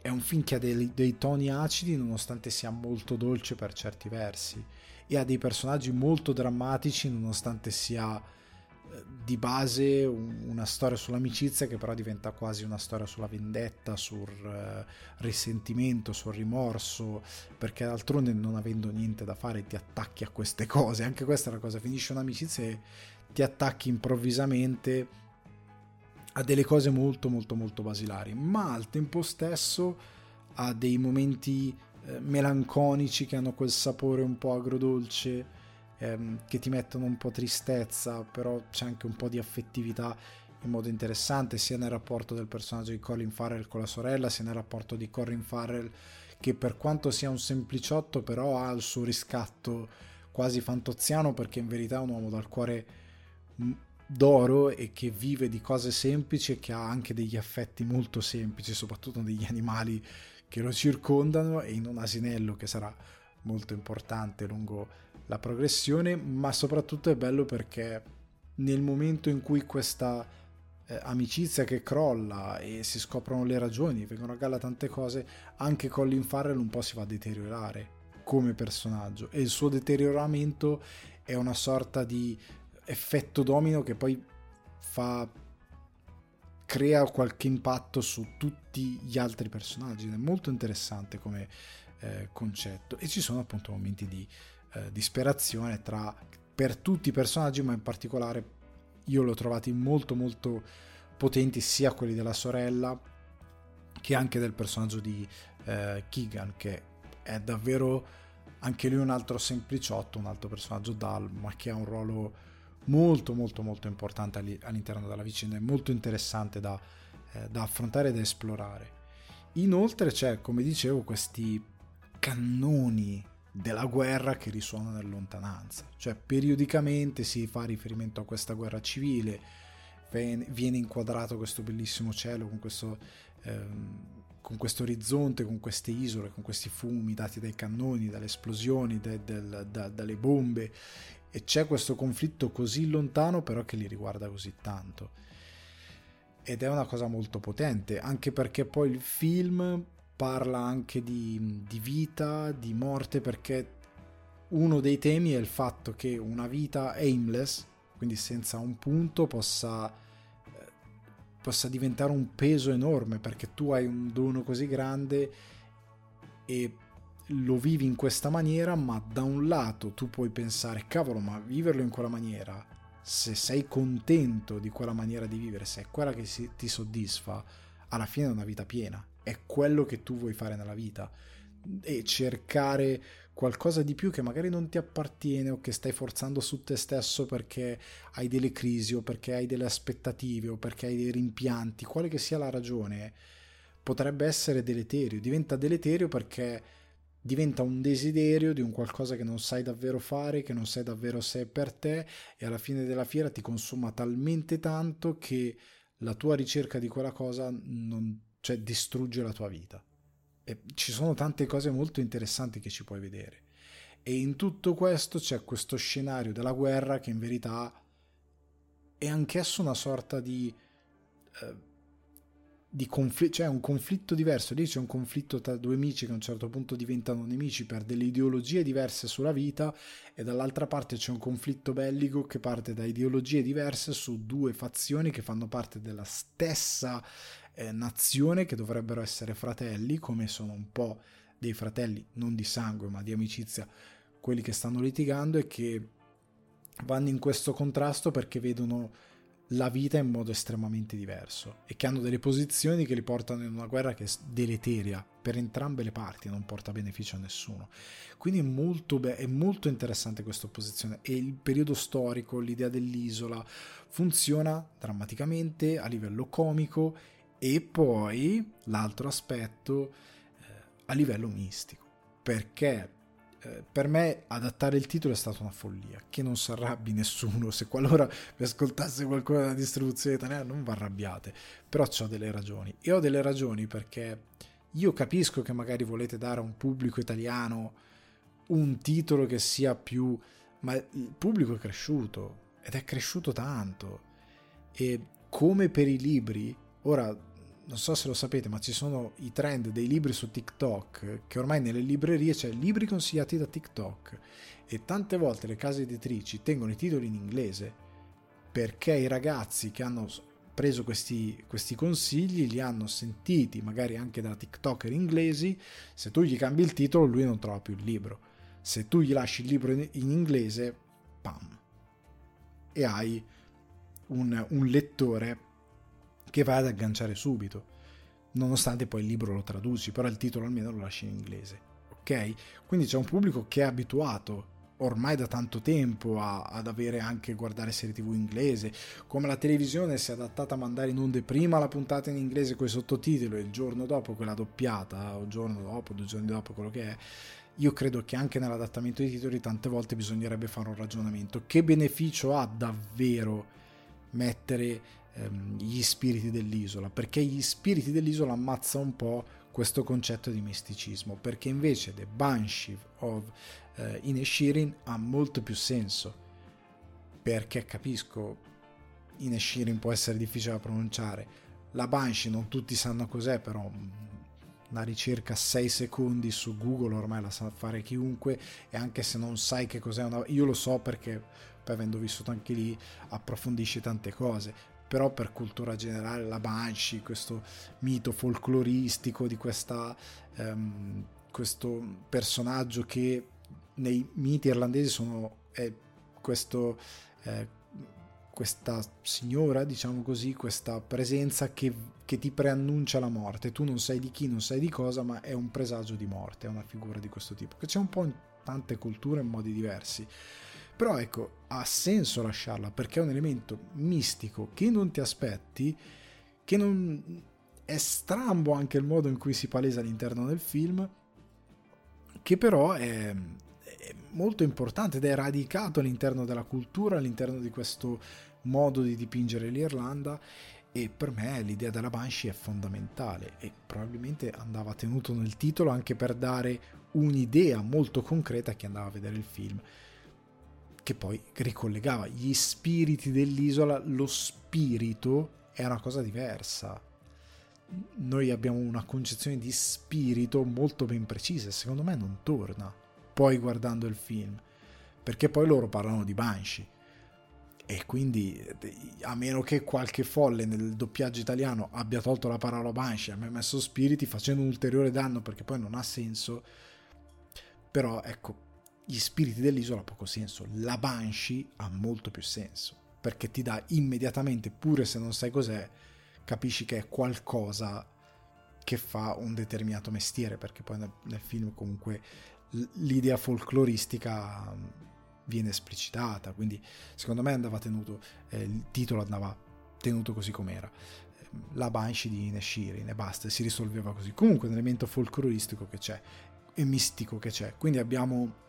è un film che ha dei, dei toni acidi nonostante sia molto dolce per certi versi e ha dei personaggi molto drammatici nonostante sia di base una storia sull'amicizia che però diventa quasi una storia sulla vendetta, sul uh, risentimento, sul rimorso, perché d'altronde non avendo niente da fare ti attacchi a queste cose, anche questa è la cosa, finisce un'amicizia e ti attacchi improvvisamente a delle cose molto molto molto basilari, ma al tempo stesso ha dei momenti eh, melanconici che hanno quel sapore un po' agrodolce ehm, che ti mettono un po' tristezza, però c'è anche un po' di affettività in modo interessante, sia nel rapporto del personaggio di Colin Farrell con la sorella, sia nel rapporto di Colin Farrell che per quanto sia un sempliciotto però ha il suo riscatto quasi fantoziano perché in verità è un uomo dal cuore d'oro e che vive di cose semplici e che ha anche degli affetti molto semplici, soprattutto degli animali che lo circondano e in un asinello che sarà molto importante lungo la progressione, ma soprattutto è bello perché nel momento in cui questa eh, amicizia che crolla e si scoprono le ragioni, vengono a galla tante cose, anche Colin Farrell un po' si va a deteriorare come personaggio. E il suo deterioramento è una sorta di effetto domino che poi fa crea qualche impatto su tutti gli altri personaggi. È molto interessante come eh, concetto. E ci sono appunto momenti di eh, disperazione tra, per tutti i personaggi, ma in particolare io l'ho trovati molto molto potenti sia quelli della sorella che anche del personaggio di eh, Keegan che è davvero anche lui un altro sempliciotto, un altro personaggio dal, ma che ha un ruolo molto molto molto importante all'interno della vicenda, è molto interessante da, eh, da affrontare e da esplorare. Inoltre c'è, come dicevo, questi cannoni della guerra che risuona in lontananza. Cioè, periodicamente si fa riferimento a questa guerra civile, viene inquadrato questo bellissimo cielo con questo, ehm, con questo orizzonte, con queste isole, con questi fumi dati dai cannoni, dalle esplosioni, de, del, da, dalle bombe. E c'è questo conflitto così lontano, però che li riguarda così tanto. Ed è una cosa molto potente, anche perché poi il film parla anche di, di vita, di morte, perché uno dei temi è il fatto che una vita aimless, quindi senza un punto, possa, eh, possa diventare un peso enorme, perché tu hai un dono così grande e lo vivi in questa maniera, ma da un lato tu puoi pensare, cavolo, ma viverlo in quella maniera, se sei contento di quella maniera di vivere, se è quella che si, ti soddisfa, alla fine è una vita piena, è quello che tu vuoi fare nella vita. E cercare qualcosa di più che magari non ti appartiene o che stai forzando su te stesso perché hai delle crisi o perché hai delle aspettative o perché hai dei rimpianti, quale che sia la ragione, potrebbe essere deleterio, diventa deleterio perché diventa un desiderio di un qualcosa che non sai davvero fare, che non sai davvero se è per te e alla fine della fiera ti consuma talmente tanto che la tua ricerca di quella cosa non, cioè, distrugge la tua vita. E ci sono tante cose molto interessanti che ci puoi vedere. E in tutto questo c'è questo scenario della guerra che in verità è anch'esso una sorta di, eh, conflitto, cioè un conflitto diverso. Lì c'è un conflitto tra due amici che a un certo punto diventano nemici per delle ideologie diverse sulla vita e dall'altra parte c'è un conflitto bellico che parte da ideologie diverse su due fazioni che fanno parte della stessa eh, nazione che dovrebbero essere fratelli, come sono un po' dei fratelli non di sangue ma di amicizia, quelli che stanno litigando e che vanno in questo contrasto perché vedono la vita in modo estremamente diverso e che hanno delle posizioni che li portano in una guerra che è deleteria per entrambe le parti, non porta beneficio a nessuno. Quindi è molto, be- è molto interessante questa opposizione e il periodo storico, l'idea dell'isola funziona drammaticamente a livello comico e poi l'altro aspetto eh, a livello mistico, perché eh, per me adattare il titolo è stata una follia, che non si arrabbi nessuno, se qualora vi ascoltasse qualcuno della distribuzione italiana non vi arrabbiate, però ho delle ragioni, e ho delle ragioni perché io capisco che magari volete dare a un pubblico italiano un titolo che sia più... ma il pubblico è cresciuto, ed è cresciuto tanto, e come per i libri, ora non so se lo sapete, ma ci sono i trend dei libri su TikTok, che ormai nelle librerie c'è libri consigliati da TikTok. E tante volte le case editrici tengono i titoli in inglese perché i ragazzi che hanno preso questi, questi consigli li hanno sentiti magari anche da TikToker inglesi, se tu gli cambi il titolo lui non trova più il libro, se tu gli lasci il libro in, in inglese, pam, e hai un, un lettore che vai ad agganciare subito, nonostante poi il libro lo traduci, però il titolo almeno lo lasci in inglese, ok? Quindi c'è un pubblico che è abituato ormai da tanto tempo a, ad avere anche guardare serie tv inglese come la televisione si è adattata a mandare in onde prima la puntata in inglese con i sottotitoli e il giorno dopo quella doppiata o giorno dopo, due giorni dopo quello che è io credo che anche nell'adattamento dei titoli tante volte bisognerebbe fare un ragionamento che beneficio ha davvero mettere ehm, gli spiriti dell'isola, perché gli spiriti dell'isola ammazza un po' questo concetto di misticismo, perché invece The Banshee of eh, Ineshirin ha molto più senso, perché capisco Ineshirin può essere difficile da pronunciare, la Banshee non tutti sanno cos'è, però una ricerca 6 secondi su Google ormai la sa fare chiunque e anche se non sai che cos'è una io lo so perché poi avendo vissuto anche lì approfondisci tante cose però per cultura generale la Banshee, questo mito folcloristico di questa, um, questo personaggio che nei miti irlandesi sono è questo, eh, questa signora, diciamo così, questa presenza che, che ti preannuncia la morte. Tu non sai di chi, non sai di cosa, ma è un presagio di morte, è una figura di questo tipo, che c'è un po' in tante culture in modi diversi. Però ecco, ha senso lasciarla perché è un elemento mistico che non ti aspetti, che non è strambo anche il modo in cui si palesa all'interno del film, che però è, è molto importante ed è radicato all'interno della cultura, all'interno di questo modo di dipingere l'Irlanda e per me l'idea della Banshee è fondamentale e probabilmente andava tenuto nel titolo anche per dare un'idea molto concreta a chi andava a vedere il film che poi ricollegava. Gli spiriti dell'isola, lo spirito è una cosa diversa. Noi abbiamo una concezione di spirito molto ben precisa secondo me non torna poi guardando il film, perché poi loro parlano di Banshee. E quindi a meno che qualche folle nel doppiaggio italiano abbia tolto la parola Banshee abbia messo spiriti facendo un ulteriore danno perché poi non ha senso. Però ecco, gli spiriti dell'isola ha poco senso, la Banshee ha molto più senso, perché ti dà immediatamente, pure se non sai cos'è, capisci che è qualcosa che fa un determinato mestiere, perché poi nel, film comunque l'idea folcloristica mm, viene esplicitata, quindi secondo me andava tenuto, eh, il titolo andava tenuto così com'era. La Banshee di Neshirin e basta, si risolveva così. Comunque un elemento folcloristico che c'è e mistico che c'è. Quindi abbiamo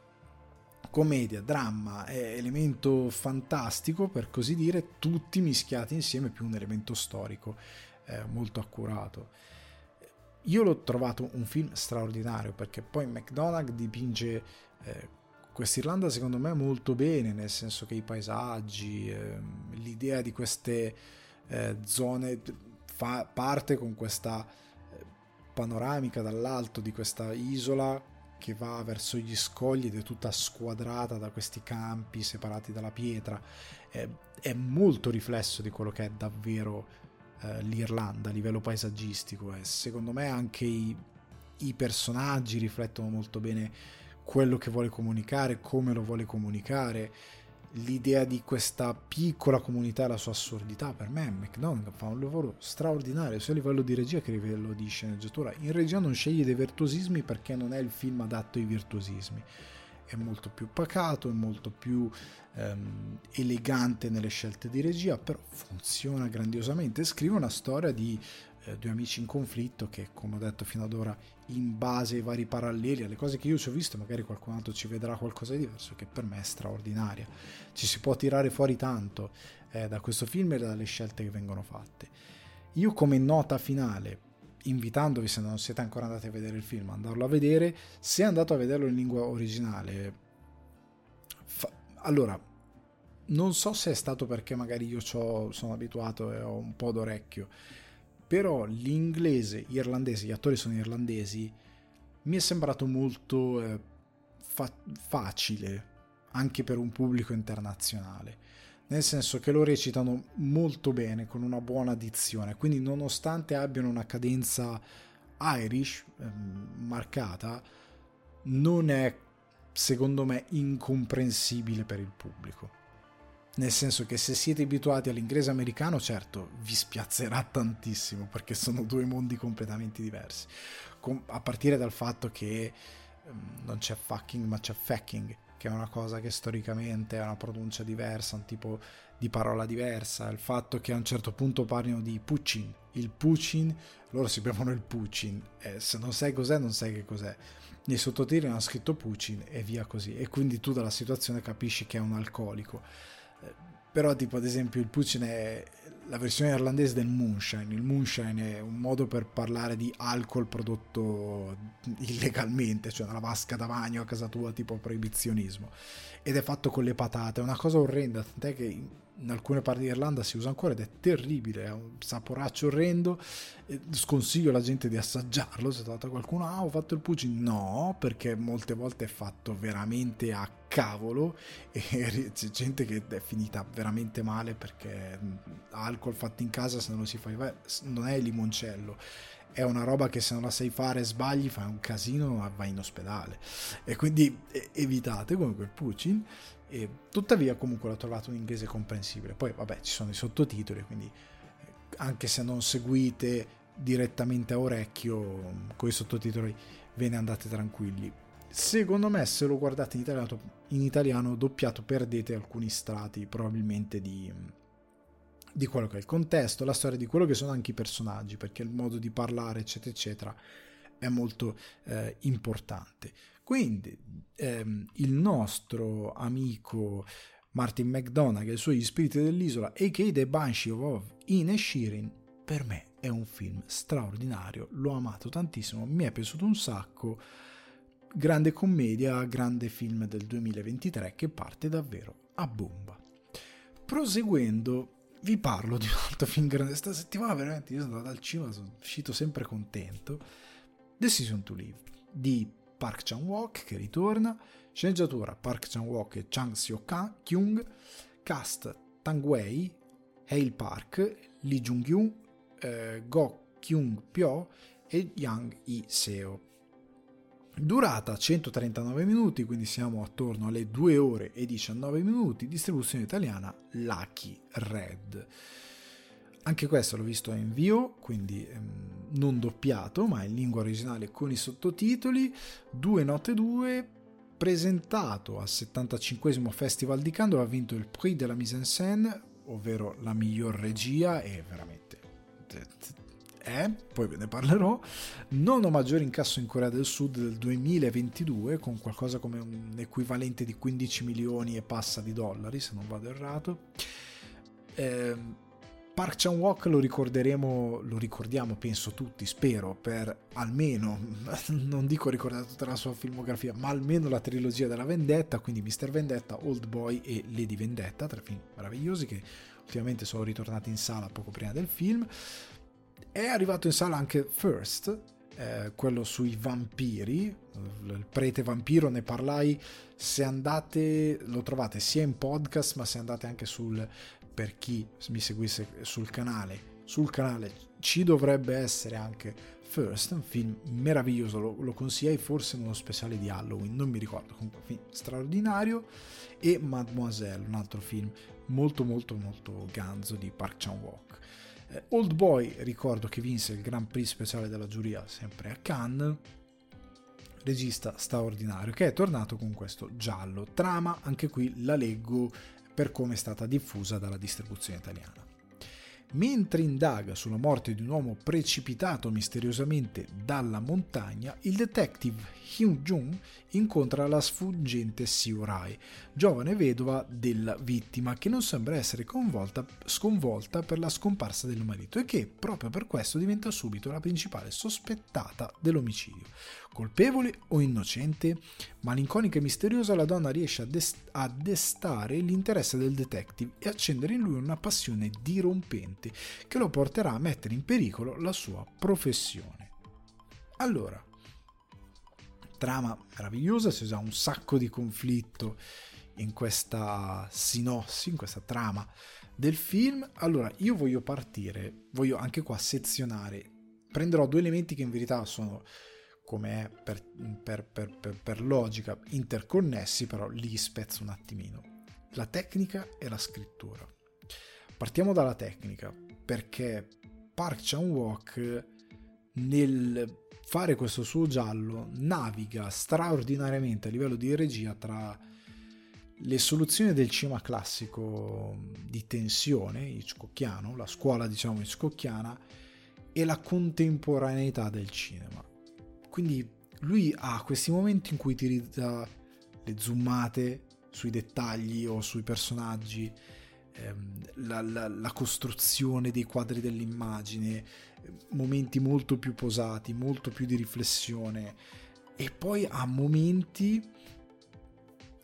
commedia, dramma elemento fantastico, per così dire, tutti mischiati insieme, più un elemento storico eh, molto accurato. Io l'ho trovato un film straordinario perché poi McDonagh dipinge eh, quest'Irlanda secondo me molto bene, nel senso che i paesaggi, eh, l'idea di queste eh, zone fa parte con questa eh, panoramica dall'alto di questa isola che va verso gli scogli ed è tutta squadrata da questi campi separati dalla pietra. è molto riflesso di quello che è davvero eh, l'Irlanda a livello paesaggistico e secondo me anche i, i personaggi riflettono molto bene quello che vuole comunicare, come lo vuole comunicare l'idea di questa piccola comunità e la sua assurdità per me McDonald fa un lavoro straordinario sia a livello di regia che a livello di sceneggiatura in regia non sceglie dei virtuosismi perché non è il film adatto ai virtuosismi è molto più pacato, è molto più ehm, elegante nelle scelte di regia, però funziona grandiosamente. Scrive una storia di eh, due amici in conflitto che, come ho detto fino ad ora, in base ai vari paralleli, alle cose che io ci ho visto, magari qualcun altro ci vedrà qualcosa di diverso, che per me è straordinaria. Ci si può tirare fuori tanto eh, da questo film e dalle scelte che vengono fatte. Io come nota finale invitandovi se non siete ancora andati a vedere il film andarlo a vedere se andate a vederlo in lingua originale fa... allora non so se è stato perché magari io sono abituato e ho un po' d'orecchio però l'inglese irlandese gli attori sono irlandesi. Mi è sembrato molto eh, fa- facile anche per un pubblico internazionale. Nel senso che lo recitano molto bene, con una buona dizione, quindi nonostante abbiano una cadenza Irish ehm, marcata, non è secondo me incomprensibile per il pubblico. Nel senso che se siete abituati all'inglese americano, certo, vi spiazzerà tantissimo perché sono due mondi completamente diversi. a partire dal fatto che ehm, non c'è fucking ma c'è fucking che è una cosa che storicamente è una pronuncia diversa, un tipo di parola diversa, il fatto che a un certo punto parlino di Pucin, il Pucin, loro si bevono il Pucin, e se non sai cos'è non sai che cos'è. Nei sottotitoli hanno scritto Pucin e via così, e quindi tu dalla situazione capisci che è un alcolico. Però tipo ad esempio il Pucin è la versione irlandese del moonshine. Il moonshine è un modo per parlare di alcol prodotto illegalmente, cioè nella vasca da bagno a casa tua, tipo proibizionismo. Ed è fatto con le patate, è una cosa orrenda, tant'è che in alcune parti d'Irlanda si usa ancora ed è terribile, è un saporaccio orrendo. Sconsiglio alla gente di assaggiarlo. Se trovate qualcuno, ah, ho fatto il pucci. No, perché molte volte è fatto veramente a cavolo e c'è gente che è finita veramente male perché alcol fatto in casa se non lo si fa non è il limoncello è una roba che se non la sai fare sbagli fai un casino vai in ospedale e quindi evitate come quel Pucin e tuttavia comunque l'ho trovato in inglese comprensibile poi vabbè ci sono i sottotitoli quindi eh, anche se non seguite direttamente a orecchio con i sottotitoli ve ne andate tranquilli secondo me se lo guardate in italiano, in italiano doppiato perdete alcuni strati probabilmente di, di quello che è il contesto, la storia di quello che sono anche i personaggi, perché il modo di parlare, eccetera, eccetera, è molto eh, importante. Quindi ehm, il nostro amico Martin McDonagh e i suoi spiriti dell'isola, a.k.a. The Banshee of Inishirin, per me è un film straordinario, l'ho amato tantissimo, mi è piaciuto un sacco, grande commedia, grande film del 2023 che parte davvero a bomba. Proseguendo vi parlo di un altro film grande. Questa settimana veramente io sono andato al cinema, sono uscito sempre contento. Decision to Live di Park Chan-wook che ritorna, sceneggiatura Park Chan-wook e Chang Seo-kyung, cast Tang Wei, Hale Park, Lee Jung-kyun, eh, Go Kyung-pyo e Yang Yi-seo. Durata 139 minuti, quindi siamo attorno alle 2 ore e 19 minuti. Distribuzione italiana Lucky Red. Anche questo l'ho visto in VO, quindi ehm, non doppiato, ma in lingua originale con i sottotitoli. 2 note 2, presentato al 75 Festival di Cannes, ha vinto il Prix de la Mise en Scène, ovvero la miglior regia, e veramente è, poi ve ne parlerò, nono maggiore incasso in Corea del Sud del 2022 con qualcosa come un equivalente di 15 milioni e passa di dollari se non vado errato. Eh, Park Chan-wook lo ricorderemo, lo ricordiamo penso tutti, spero, per almeno, non dico ricordare tutta la sua filmografia, ma almeno la trilogia della Vendetta, quindi Mr. Vendetta, Old Boy e Lady Vendetta, tre film meravigliosi che ultimamente sono ritornati in sala poco prima del film. È arrivato in sala anche First, eh, quello sui vampiri, il prete vampiro, ne parlai, se andate, lo trovate sia in podcast, ma se andate anche sul, per chi mi seguisse sul canale, sul canale ci dovrebbe essere anche First, un film meraviglioso, lo, lo consigliai forse in uno speciale di Halloween, non mi ricordo, comunque un film straordinario, e Mademoiselle, un altro film molto molto molto ganzo di Park Chan-wook. Eh, Old Boy ricordo che vinse il Grand Prix speciale della giuria sempre a Cannes. Regista straordinario che è tornato con questo giallo. Trama anche qui la leggo per come è stata diffusa dalla distribuzione italiana Mentre indaga sulla morte di un uomo precipitato misteriosamente dalla montagna, il detective Hyun Jung incontra la sfuggente Siu Rai, giovane vedova della vittima che non sembra essere sconvolta per la scomparsa del marito e che proprio per questo diventa subito la principale sospettata dell'omicidio. Colpevole o innocente? Malinconica e misteriosa, la donna riesce a, dest- a destare l'interesse del detective e accendere in lui una passione dirompente che lo porterà a mettere in pericolo la sua professione. Allora, trama meravigliosa, si usa un sacco di conflitto in questa sinossi, in questa trama del film. Allora, io voglio partire, voglio anche qua sezionare, prenderò due elementi che in verità sono come è per, per, per, per, logica interconnessi, però li spezzo un attimino. La tecnica e la scrittura. Partiamo dalla tecnica, perché Park Chan-wook nel fare questo suo giallo naviga straordinariamente a livello di regia tra le soluzioni del cinema classico di tensione hitchcockiano, la scuola diciamo hitchcockiana e la contemporaneità del cinema quindi lui ha questi momenti in cui utilizza le zoomate sui dettagli o sui personaggi, ehm, la, la, la, costruzione dei quadri dell'immagine, momenti molto più posati, molto più di riflessione. E poi ha momenti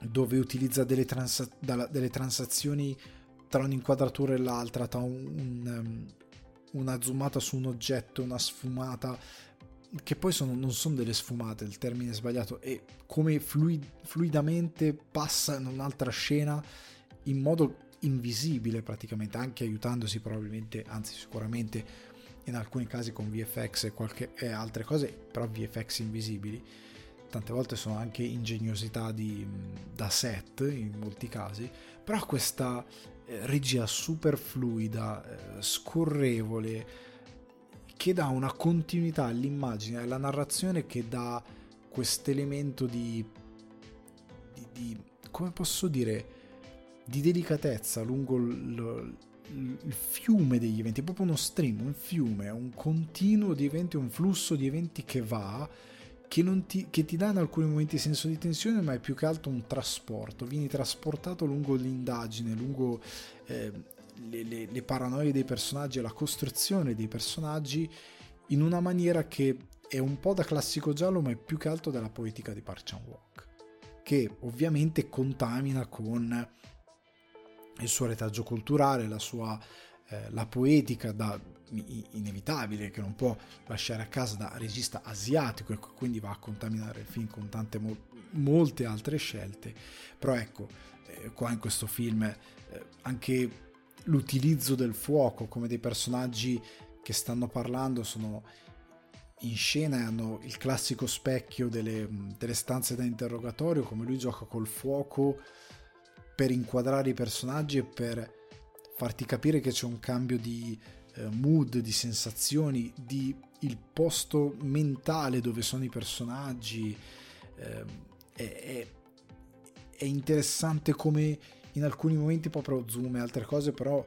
dove utilizza delle, transa- delle transazioni tra un'inquadratura e l'altra, tra un, un, um, una zoomata su un oggetto, una sfumata che poi sono, non sono delle sfumate, il termine è sbagliato, e come fluid, fluidamente passa in un'altra scena in modo invisibile praticamente, anche aiutandosi probabilmente, anzi sicuramente in alcuni casi con VFX e, qualche, e altre cose, però VFX invisibili. Tante volte sono anche ingegnosità di, da set in molti casi, però questa eh, regia super fluida, eh, scorrevole, che dà una continuità all'immagine, alla narrazione che dà quest'elemento di, di, di come posso dire, di delicatezza lungo il, il fiume degli eventi, è proprio uno stream, un fiume, un continuo di eventi, un flusso di eventi che va, che, ti, che, ti, dà in alcuni momenti senso di tensione, ma è più che altro un trasporto. Vieni trasportato lungo l'indagine, lungo eh, le, le, le paranoie dei personaggi e la costruzione dei personaggi in una maniera che è un po' da classico giallo, ma è più che altro della poetica di Park Chan-wook, che ovviamente contamina con il suo retaggio culturale, la sua eh, la poetica da inevitabile che non può lasciare a casa da regista asiatico e quindi va a contaminare il film con tante mo- molte altre scelte. Però ecco eh, qua in questo film eh, anche l'utilizzo del fuoco come dei personaggi che stanno parlando sono in scena hanno il classico specchio delle, delle stanze da interrogatorio, come lui gioca col fuoco per inquadrare i personaggi e per farti capire che c'è un cambio di eh, mood, di sensazioni, di il posto mentale dove sono i personaggi. Eh, è, è, interessante come in alcuni momenti proprio zoom e altre cose, però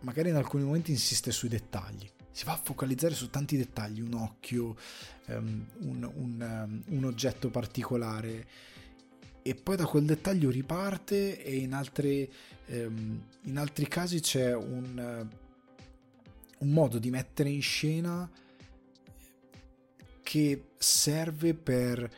magari in alcuni momenti insiste sui dettagli. Si va a focalizzare su tanti dettagli, un occhio, um, un, un, um, un oggetto particolare e poi da quel dettaglio riparte e in, altre, um, in altri casi c'è un, uh, un modo di mettere in scena che serve per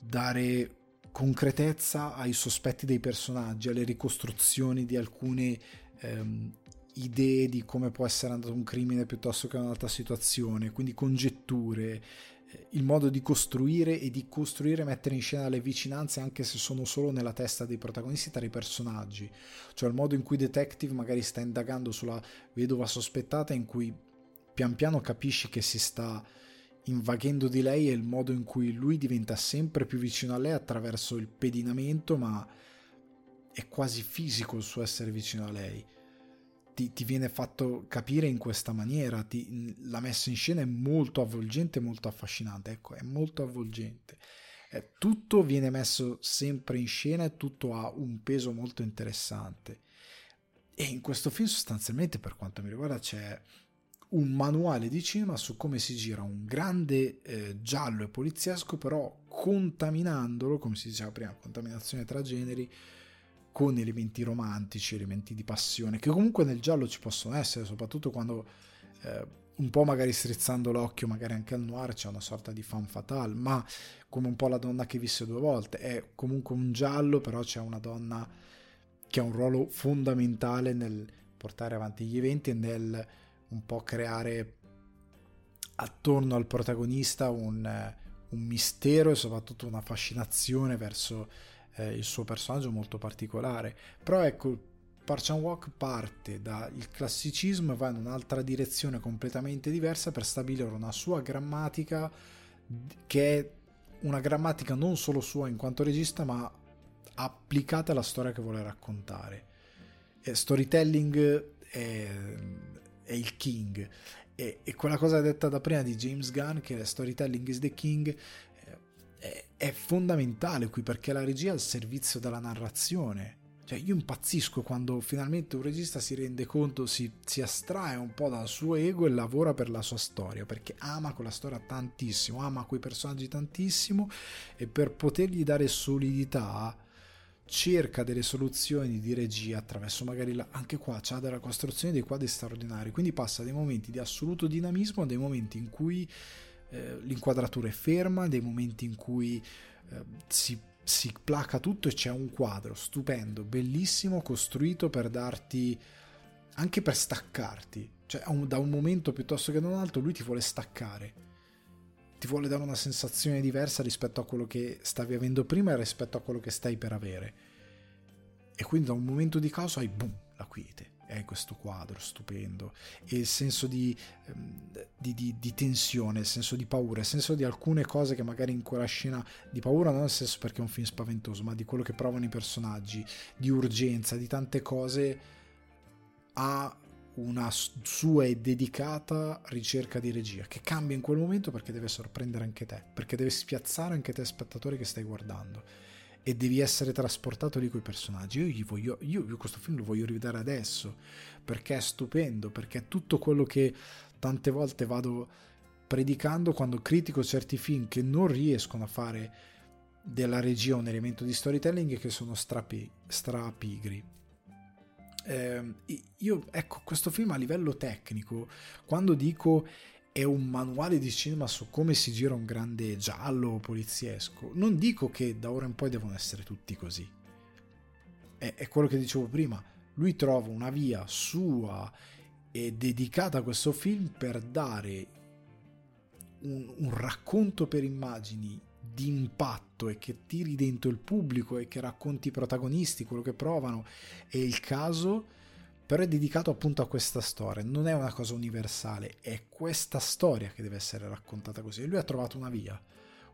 dare concretezza ai sospetti dei personaggi, alle ricostruzioni di alcune ehm, idee di come può essere andato un crimine piuttosto che un'altra situazione, quindi congetture, eh, il modo di costruire e di costruire e mettere in scena le vicinanze anche se sono solo nella testa dei protagonisti tra i personaggi, cioè il modo in cui Detective magari sta indagando sulla vedova sospettata in cui pian piano capisci che si sta invaghendo di lei e il modo in cui lui diventa sempre più vicino a lei attraverso il pedinamento, ma è quasi fisico il suo essere vicino a lei. Ti, ti viene fatto capire in questa maniera, ti, la messa in scena è molto avvolgente, molto affascinante, ecco, è molto avvolgente. Eh, tutto viene messo sempre in scena e tutto ha un peso molto interessante. E in questo film sostanzialmente, per quanto mi riguarda, c'è un manuale di cinema su come si gira un grande eh, giallo e poliziesco, però contaminandolo, come si diceva prima, contaminazione tra generi, con elementi romantici, elementi di passione, che comunque nel giallo ci possono essere, soprattutto quando eh, un po' magari strizzando l'occhio, magari anche al noir c'è una sorta di fan fatale, ma come un po' la donna che visse due volte, è comunque un giallo, però c'è una donna che ha un ruolo fondamentale nel portare avanti gli eventi e nel un po' creare attorno al protagonista un, un mistero e soprattutto una fascinazione verso eh, il suo personaggio molto particolare. Però ecco, Park Chan Walk parte dal classicismo e va in un'altra direzione completamente diversa per stabilire una sua grammatica che è una grammatica non solo sua in quanto regista ma applicata alla storia che vuole raccontare. Storytelling è, è il king. E, e, quella cosa detta da prima di James Gunn, che è storytelling is the king, eh, è, è fondamentale qui perché la regia è al servizio della narrazione. Cioè, io impazzisco quando finalmente un regista si rende conto, si, si, astrae un po' dal suo ego e lavora per la sua storia, perché ama quella storia tantissimo, ama quei personaggi tantissimo e per potergli dare solidità cerca delle soluzioni di regia attraverso magari la, anche qua c'ha della costruzione dei quadri straordinari quindi passa dai momenti di assoluto dinamismo dei momenti in cui eh, l'inquadratura è ferma dei momenti in cui eh, si, si placa tutto e c'è un quadro stupendo bellissimo costruito per darti anche per staccarti. Cioè da un momento piuttosto che da un altro lui ti vuole staccare ti vuole dare una sensazione diversa rispetto a quello che stavi avendo prima e rispetto a quello che stai per avere. E quindi da un momento di caos hai boom, la quiete. E hai questo quadro stupendo. E il senso di, ehm, di, di, di, tensione, il senso di paura, il senso di alcune cose che magari in quella scena di paura, non nel senso perché è un film spaventoso, ma di quello che provano i personaggi, di urgenza, di tante cose, ha una sua e dedicata ricerca di regia che cambia in quel momento perché deve sorprendere anche te, perché deve spiazzare anche te spettatore che stai guardando e devi essere trasportato lì con i personaggi. Io, voglio, io, io questo film lo voglio rivedere adesso perché è stupendo, perché è tutto quello che tante volte vado predicando quando critico certi film che non riescono a fare della regia un elemento di storytelling che sono strapi, strapigri eh, io, ecco, questo film a livello tecnico, quando dico è un manuale di cinema su come si gira un grande giallo poliziesco, non dico che da ora in poi devono essere tutti così. È, è quello che dicevo prima, lui trova una via sua e dedicata a questo film per dare un, un racconto per immagini di impatto e che tiri dentro il pubblico e che racconti i protagonisti, quello che provano e il caso però è dedicato appunto a questa storia, non è una cosa universale, è questa storia che deve essere raccontata così. E lui ha trovato una via,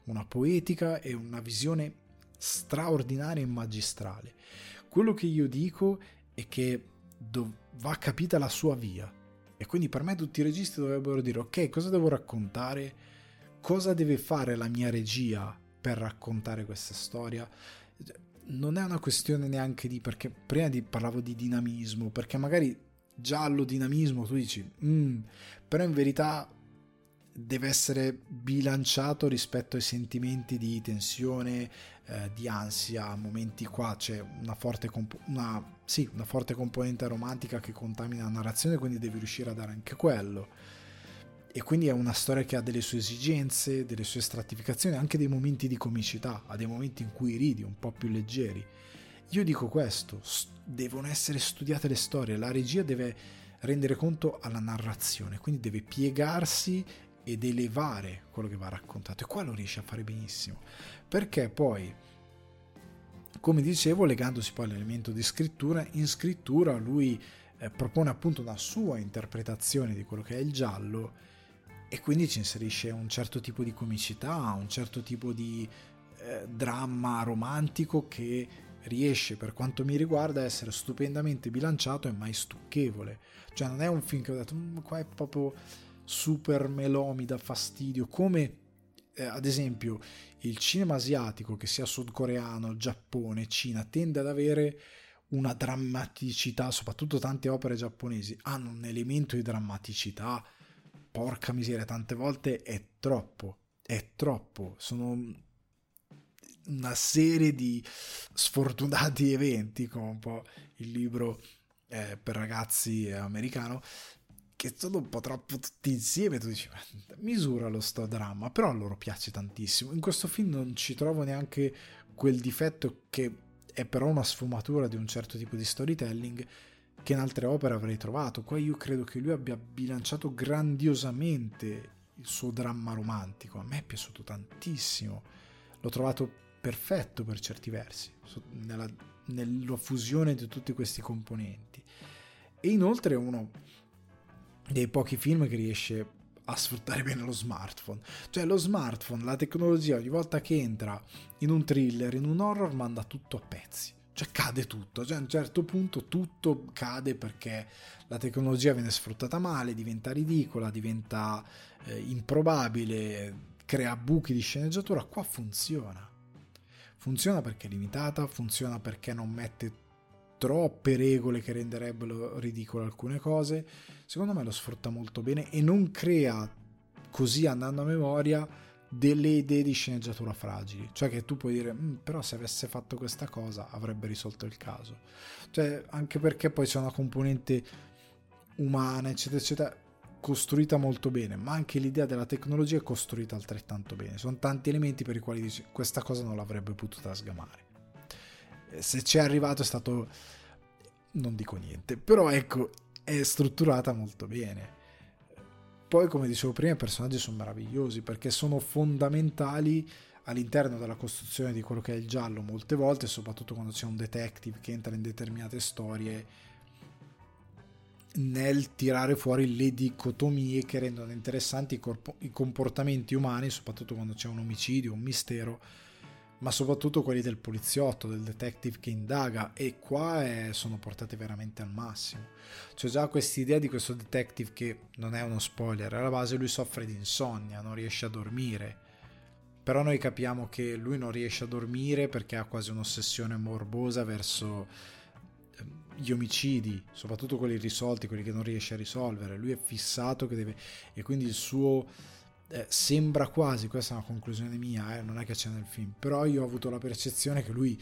una poetica e una visione straordinaria e magistrale. Quello che io dico è che va capita la sua via. E quindi per me tutti i registi dovrebbero dire ok, cosa devo raccontare? Cosa deve fare la mia regia per raccontare questa storia? non è una questione neanche di perché prima di, parlavo di dinamismo, perché magari giallo dinamismo tu dici, mm, però in verità deve essere bilanciato rispetto ai sentimenti di tensione, eh, di ansia, momenti qua c'è una forte, comp- una, sì, una forte componente romantica che contamina la narrazione, quindi devi riuscire a dare anche quello e quindi è una storia che ha delle sue esigenze, delle sue stratificazioni, anche dei momenti di comicità, ha dei momenti in cui ridi, un po' più leggeri. Io dico questo, devono essere studiate le storie, la regia deve rendere conto alla narrazione, quindi deve piegarsi ed elevare quello che va raccontato e qua lo riesce a fare benissimo, perché poi come dicevo, legandosi poi all'elemento di scrittura, in scrittura lui eh, propone appunto una sua interpretazione di quello che è il giallo e quindi ci inserisce un certo tipo di comicità, un certo tipo di eh, dramma romantico che riesce per quanto mi riguarda a essere stupendamente bilanciato e mai stucchevole. Cioè non è un film che ho detto, mm, qua è proprio super melomi da fastidio, come eh, ad esempio il cinema asiatico, che sia sudcoreano, Giappone, Cina, tende ad avere una drammaticità, soprattutto tante opere giapponesi hanno un elemento di drammaticità porca miseria, tante volte è troppo, è troppo, sono una serie di sfortunati eventi, come un po' il libro eh, per ragazzi americano, che sono un po' troppo tutti insieme, tu dici, misura lo sto dramma, però a loro piace tantissimo. In questo film non ci trovo neanche quel difetto che è però una sfumatura di un certo tipo di storytelling, che in altre opere avrei trovato. Qua io credo che lui abbia bilanciato grandiosamente il suo dramma romantico. A me è piaciuto tantissimo. L'ho trovato perfetto per certi versi, nella, nella fusione di tutti questi componenti. E inoltre è uno dei pochi film che riesce a sfruttare bene lo smartphone. Cioè lo smartphone, la tecnologia, ogni volta che entra in un thriller, in un horror, manda tutto a pezzi cioè cade tutto, cioè a un certo punto tutto cade perché la tecnologia viene sfruttata male, diventa ridicola, diventa eh, improbabile, crea buchi di sceneggiatura, qua funziona. Funziona perché è limitata, funziona perché non mette troppe regole che renderebbero ridicole alcune cose. Secondo me lo sfrutta molto bene e non crea così andando a memoria delle idee di sceneggiatura fragili, cioè che tu puoi dire, mm, però se avesse fatto questa cosa avrebbe risolto il caso, cioè anche perché poi c'è una componente umana, eccetera, eccetera, costruita molto bene, ma anche l'idea della tecnologia è costruita altrettanto bene, sono tanti elementi per i quali dici, questa cosa non l'avrebbe potuta sgamare. Se ci è arrivato è stato, non dico niente, però ecco, è strutturata molto bene poi, come dicevo prima, i personaggi sono meravigliosi perché sono fondamentali all'interno della costruzione di quello che è il giallo molte volte, soprattutto quando c'è un detective che entra in determinate storie nel tirare fuori le dicotomie che rendono interessanti i, corpo- i comportamenti umani, soprattutto quando c'è un omicidio, un mistero ma soprattutto quelli del poliziotto, del detective che indaga e qua è, sono portate veramente al massimo. C'è già questa idea di questo detective che non è uno spoiler, alla base lui soffre di insonnia, non riesce a dormire. Però noi capiamo che lui non riesce a dormire perché ha quasi un'ossessione morbosa verso ehm, gli omicidi, soprattutto quelli irrisolti, quelli che non riesce a risolvere. Lui è fissato che deve e quindi il suo eh, sembra quasi, questa è una conclusione mia, eh, non è che c'è nel film, però io ho avuto la percezione che lui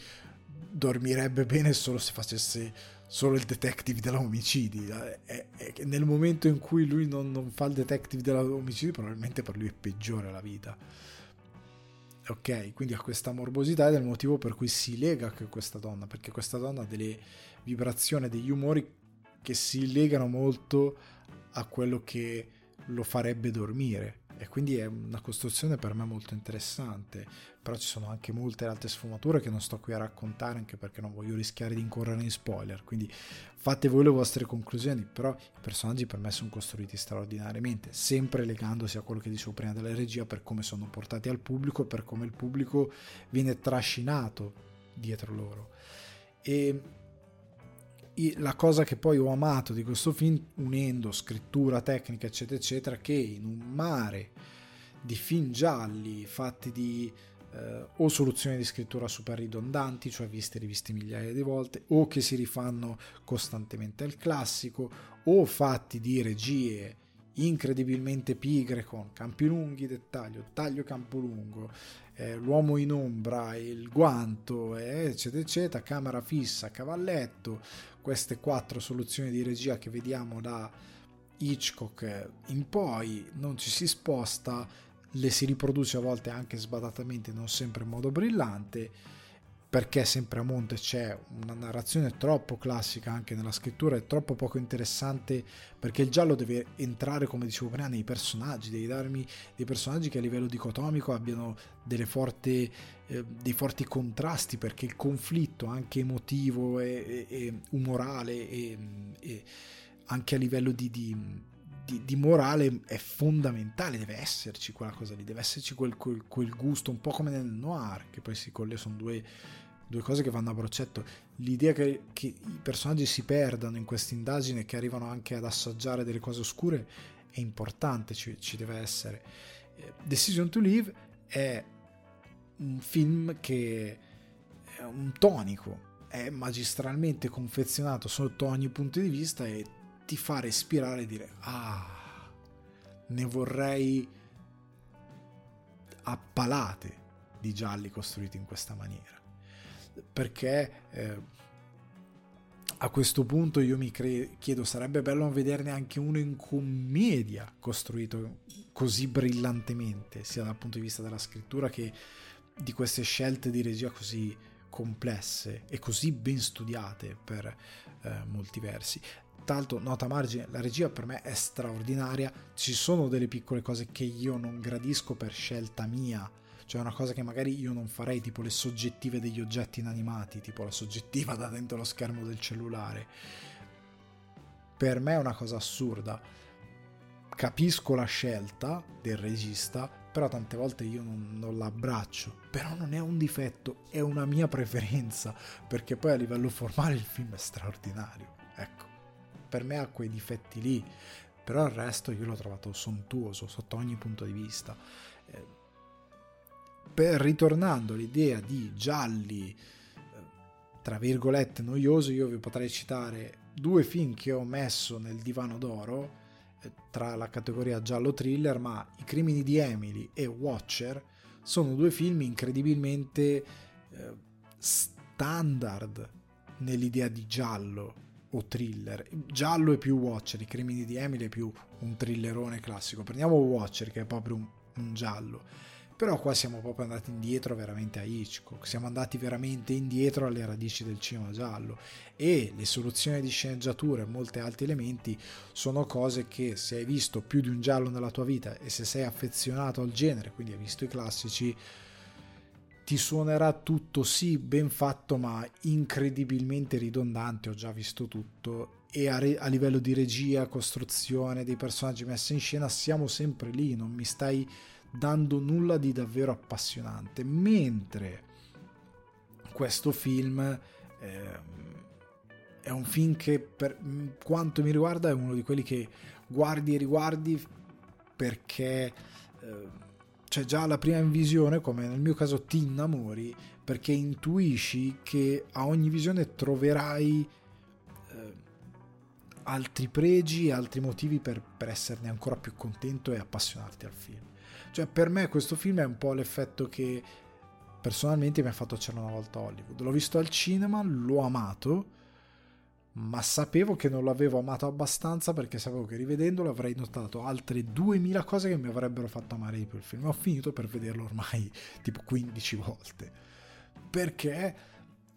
dormirebbe bene solo se facesse solo il detective dell'omicidi. Eh, nel momento in cui lui non, non fa il detective dell'omicidi, probabilmente per lui è peggiore la vita. Ok, quindi ha questa morbosità ed è il motivo per cui si lega a questa donna, perché questa donna ha delle vibrazioni, degli umori che si legano molto a quello che lo farebbe dormire e quindi è una costruzione per me molto interessante. Però ci sono anche molte altre sfumature che non sto qui a raccontare anche perché non voglio rischiare di incorrere in spoiler. Quindi fate voi le vostre conclusioni. Però i personaggi per me sono costruiti straordinariamente sempre legandosi a quello che dicevo prima della regia per come sono portati al pubblico e per come il pubblico viene trascinato dietro loro. E la cosa che poi ho amato di questo film, unendo scrittura, tecnica, eccetera, eccetera, che in un mare di film gialli fatti di eh, o soluzioni di scrittura super ridondanti, cioè viste e riviste migliaia di volte, o che si rifanno costantemente al classico, o fatti di regie incredibilmente pigre con campi lunghi, dettaglio, taglio campo lungo, eh, l'uomo in ombra, il guanto, eh, eccetera, eccetera, camera fissa, cavalletto, queste quattro soluzioni di regia che vediamo da Hitchcock in poi, non ci si sposta, le si riproduce a volte anche sbadatamente, non sempre in modo brillante, perché sempre a monte c'è una narrazione troppo classica anche nella scrittura e troppo poco interessante perché il giallo deve entrare come dicevo prima nei personaggi devi darmi dei personaggi che a livello dicotomico abbiano forti, eh, dei forti contrasti perché il conflitto anche emotivo e, e, e umorale e, e, anche a livello di, di, di, di, morale è fondamentale deve esserci quella cosa lì deve esserci quel, quel, quel gusto un po' come nel noir che poi si colle sono due due cose che vanno a braccetto. L'idea che, che i personaggi si perdano in questa indagine e che arrivano anche ad assaggiare delle cose oscure è importante, ci, ci deve essere. Eh, Decision to Live è un film che è un tonico, è magistralmente confezionato sotto ogni punto di vista e ti fa respirare e dire ah, ne vorrei a palate di gialli costruiti in questa maniera perché eh, a questo punto io mi cre- chiedo sarebbe bello vederne anche uno in commedia costruito così brillantemente sia dal punto di vista della scrittura che di queste scelte di regia così complesse e così ben studiate per eh, molti versi. Tanto, nota margine, la regia per me è straordinaria, ci sono delle piccole cose che io non gradisco per scelta mia, cioè una cosa che magari io non farei, tipo le soggettive degli oggetti inanimati, tipo la soggettiva da dentro lo schermo del cellulare. Per me è una cosa assurda. Capisco la scelta del regista, però tante volte io non, non l'abbraccio. Però non è un difetto, è una mia preferenza, perché poi a livello formale il film è straordinario. Ecco, per me ha quei difetti lì, però il resto io l'ho trovato sontuoso sotto ogni punto di vista. Eh, per, ritornando all'idea di gialli, eh, tra virgolette, noioso, io vi potrei citare due film che ho messo nel divano d'oro eh, tra la categoria giallo thriller, ma I crimini di Emily e Watcher sono due film incredibilmente eh, standard nell'idea di giallo o thriller. Giallo è più Watcher, I crimini di Emily è più un thrillerone classico. Prendiamo Watcher che è proprio un, un giallo però qua siamo proprio andati indietro veramente a Hitchcock, siamo andati veramente indietro alle radici del cinema giallo. E le soluzioni di sceneggiatura e molti altri elementi sono cose che se hai visto più di un giallo nella tua vita e se sei affezionato al genere, quindi hai visto i classici, ti suonerà tutto sì ben fatto ma incredibilmente ridondante, ho già visto tutto. E a, re- a, livello di regia, costruzione dei personaggi messi in scena siamo sempre lì, non mi stai dando nulla di davvero appassionante, mentre questo film eh, è un film che per quanto mi riguarda è uno di quelli che guardi e riguardi perché eh, c'è già la prima visione, come nel mio caso ti innamori, perché intuisci che a ogni visione troverai eh, altri pregi altri motivi per, per esserne ancora più contento e appassionarti al film. Cioè, per me questo film è un po' l'effetto che personalmente mi ha fatto c'era una volta Hollywood. L'ho visto al cinema, l'ho amato, ma sapevo che non l'avevo amato abbastanza perché sapevo che rivedendolo avrei notato altre 2000 cose che mi avrebbero fatto amare di più il film. Ho finito per vederlo ormai tipo 15 volte. Perché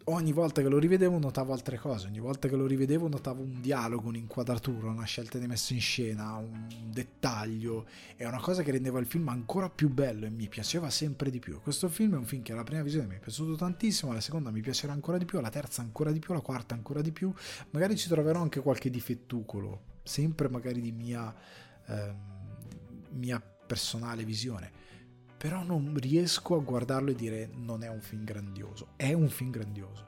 ogni volta che lo rivedevo notavo altre cose, ogni volta che lo rivedevo notavo un dialogo, un'inquadratura, una scelta di messa in scena, un dettaglio, è una cosa che rendeva il film ancora più bello e mi piaceva sempre di più. Questo film è un film che alla prima visione mi è piaciuto tantissimo, alla seconda mi piacerà ancora di più, alla terza ancora di più, alla quarta ancora di più, magari ci troverò anche qualche difettucolo, sempre magari di mia, eh, mia personale visione però non riesco a guardarlo e dire non è un film grandioso. È un film grandioso.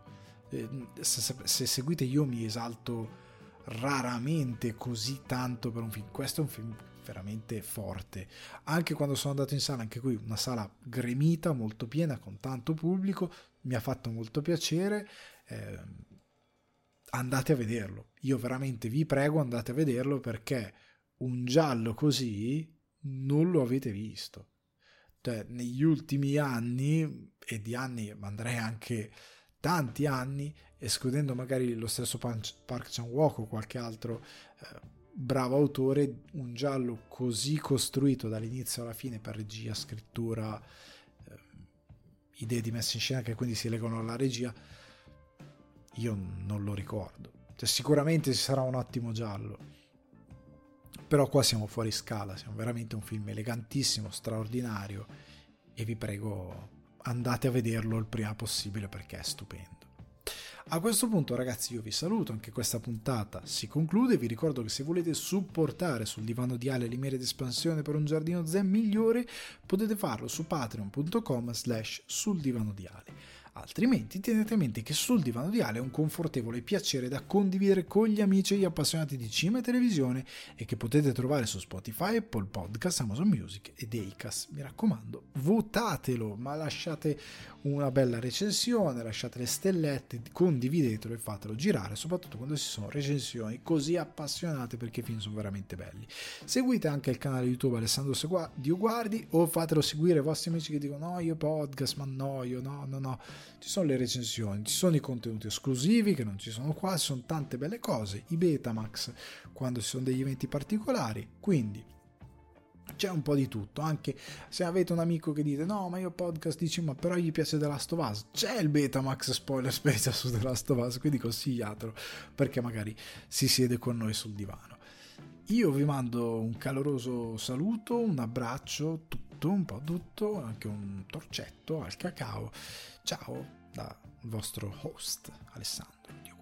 Eh, se, se, seguite io mi esalto raramente così tanto per un film. Questo è un film veramente forte. Anche quando sono andato in sala, anche qui una sala gremita, molto piena, con tanto pubblico, mi ha fatto molto piacere. Eh, andate a vederlo. Io veramente vi prego andate a vederlo perché un giallo così non lo avete visto cioè, negli ultimi anni, e di anni andrei anche tanti anni, escludendo magari lo stesso Park Chan-wook o qualche altro eh, bravo autore, un giallo così costruito dall'inizio alla fine per regia, scrittura, eh, idee di messa in scena che quindi si legano alla regia, io non lo ricordo. Cioè, sicuramente ci sarà un ottimo giallo però qua siamo fuori scala, siamo veramente un film elegantissimo, straordinario e vi prego andate a vederlo il prima possibile perché è stupendo. A questo punto ragazzi io vi saluto, anche questa puntata si conclude, vi ricordo che se volete supportare sul divano di Ale l'Imiere d'espansione per un giardino zen migliore potete farlo su patreon.com slash sul divano di Ale. Altrimenti tenete a mente che sul divano di Ale è un confortevole piacere da condividere con gli amici e gli appassionati di cinema e televisione e che potete trovare su Spotify, Apple Podcast, Amazon Music ed Acast. Mi raccomando, votatelo, ma lasciate una bella recensione, lasciate le stellette, condividetelo e fatelo girare, soprattutto quando ci sono recensioni così appassionate perché i film sono veramente belli. Seguite anche il canale YouTube Alessandro Dio Guardi o fatelo seguire ai vostri amici che dicono no, io podcast, ma no, io no, no, no. Ci sono le recensioni, ci sono i contenuti esclusivi che non ci sono qua, ci sono tante belle cose, i Betamax quando ci sono degli eventi particolari, quindi c'è un po' di tutto, anche se avete un amico che dite no ma io podcast dici ma però gli piace The Last of Us, c'è il Betamax spoiler special su The Last of Us, quindi consigliatelo perché magari si siede con noi sul divano. Io vi mando un caloroso saluto, un abbraccio, tutto, un po' tutto, anche un torcetto al cacao. Ciao dal vostro host Alessandro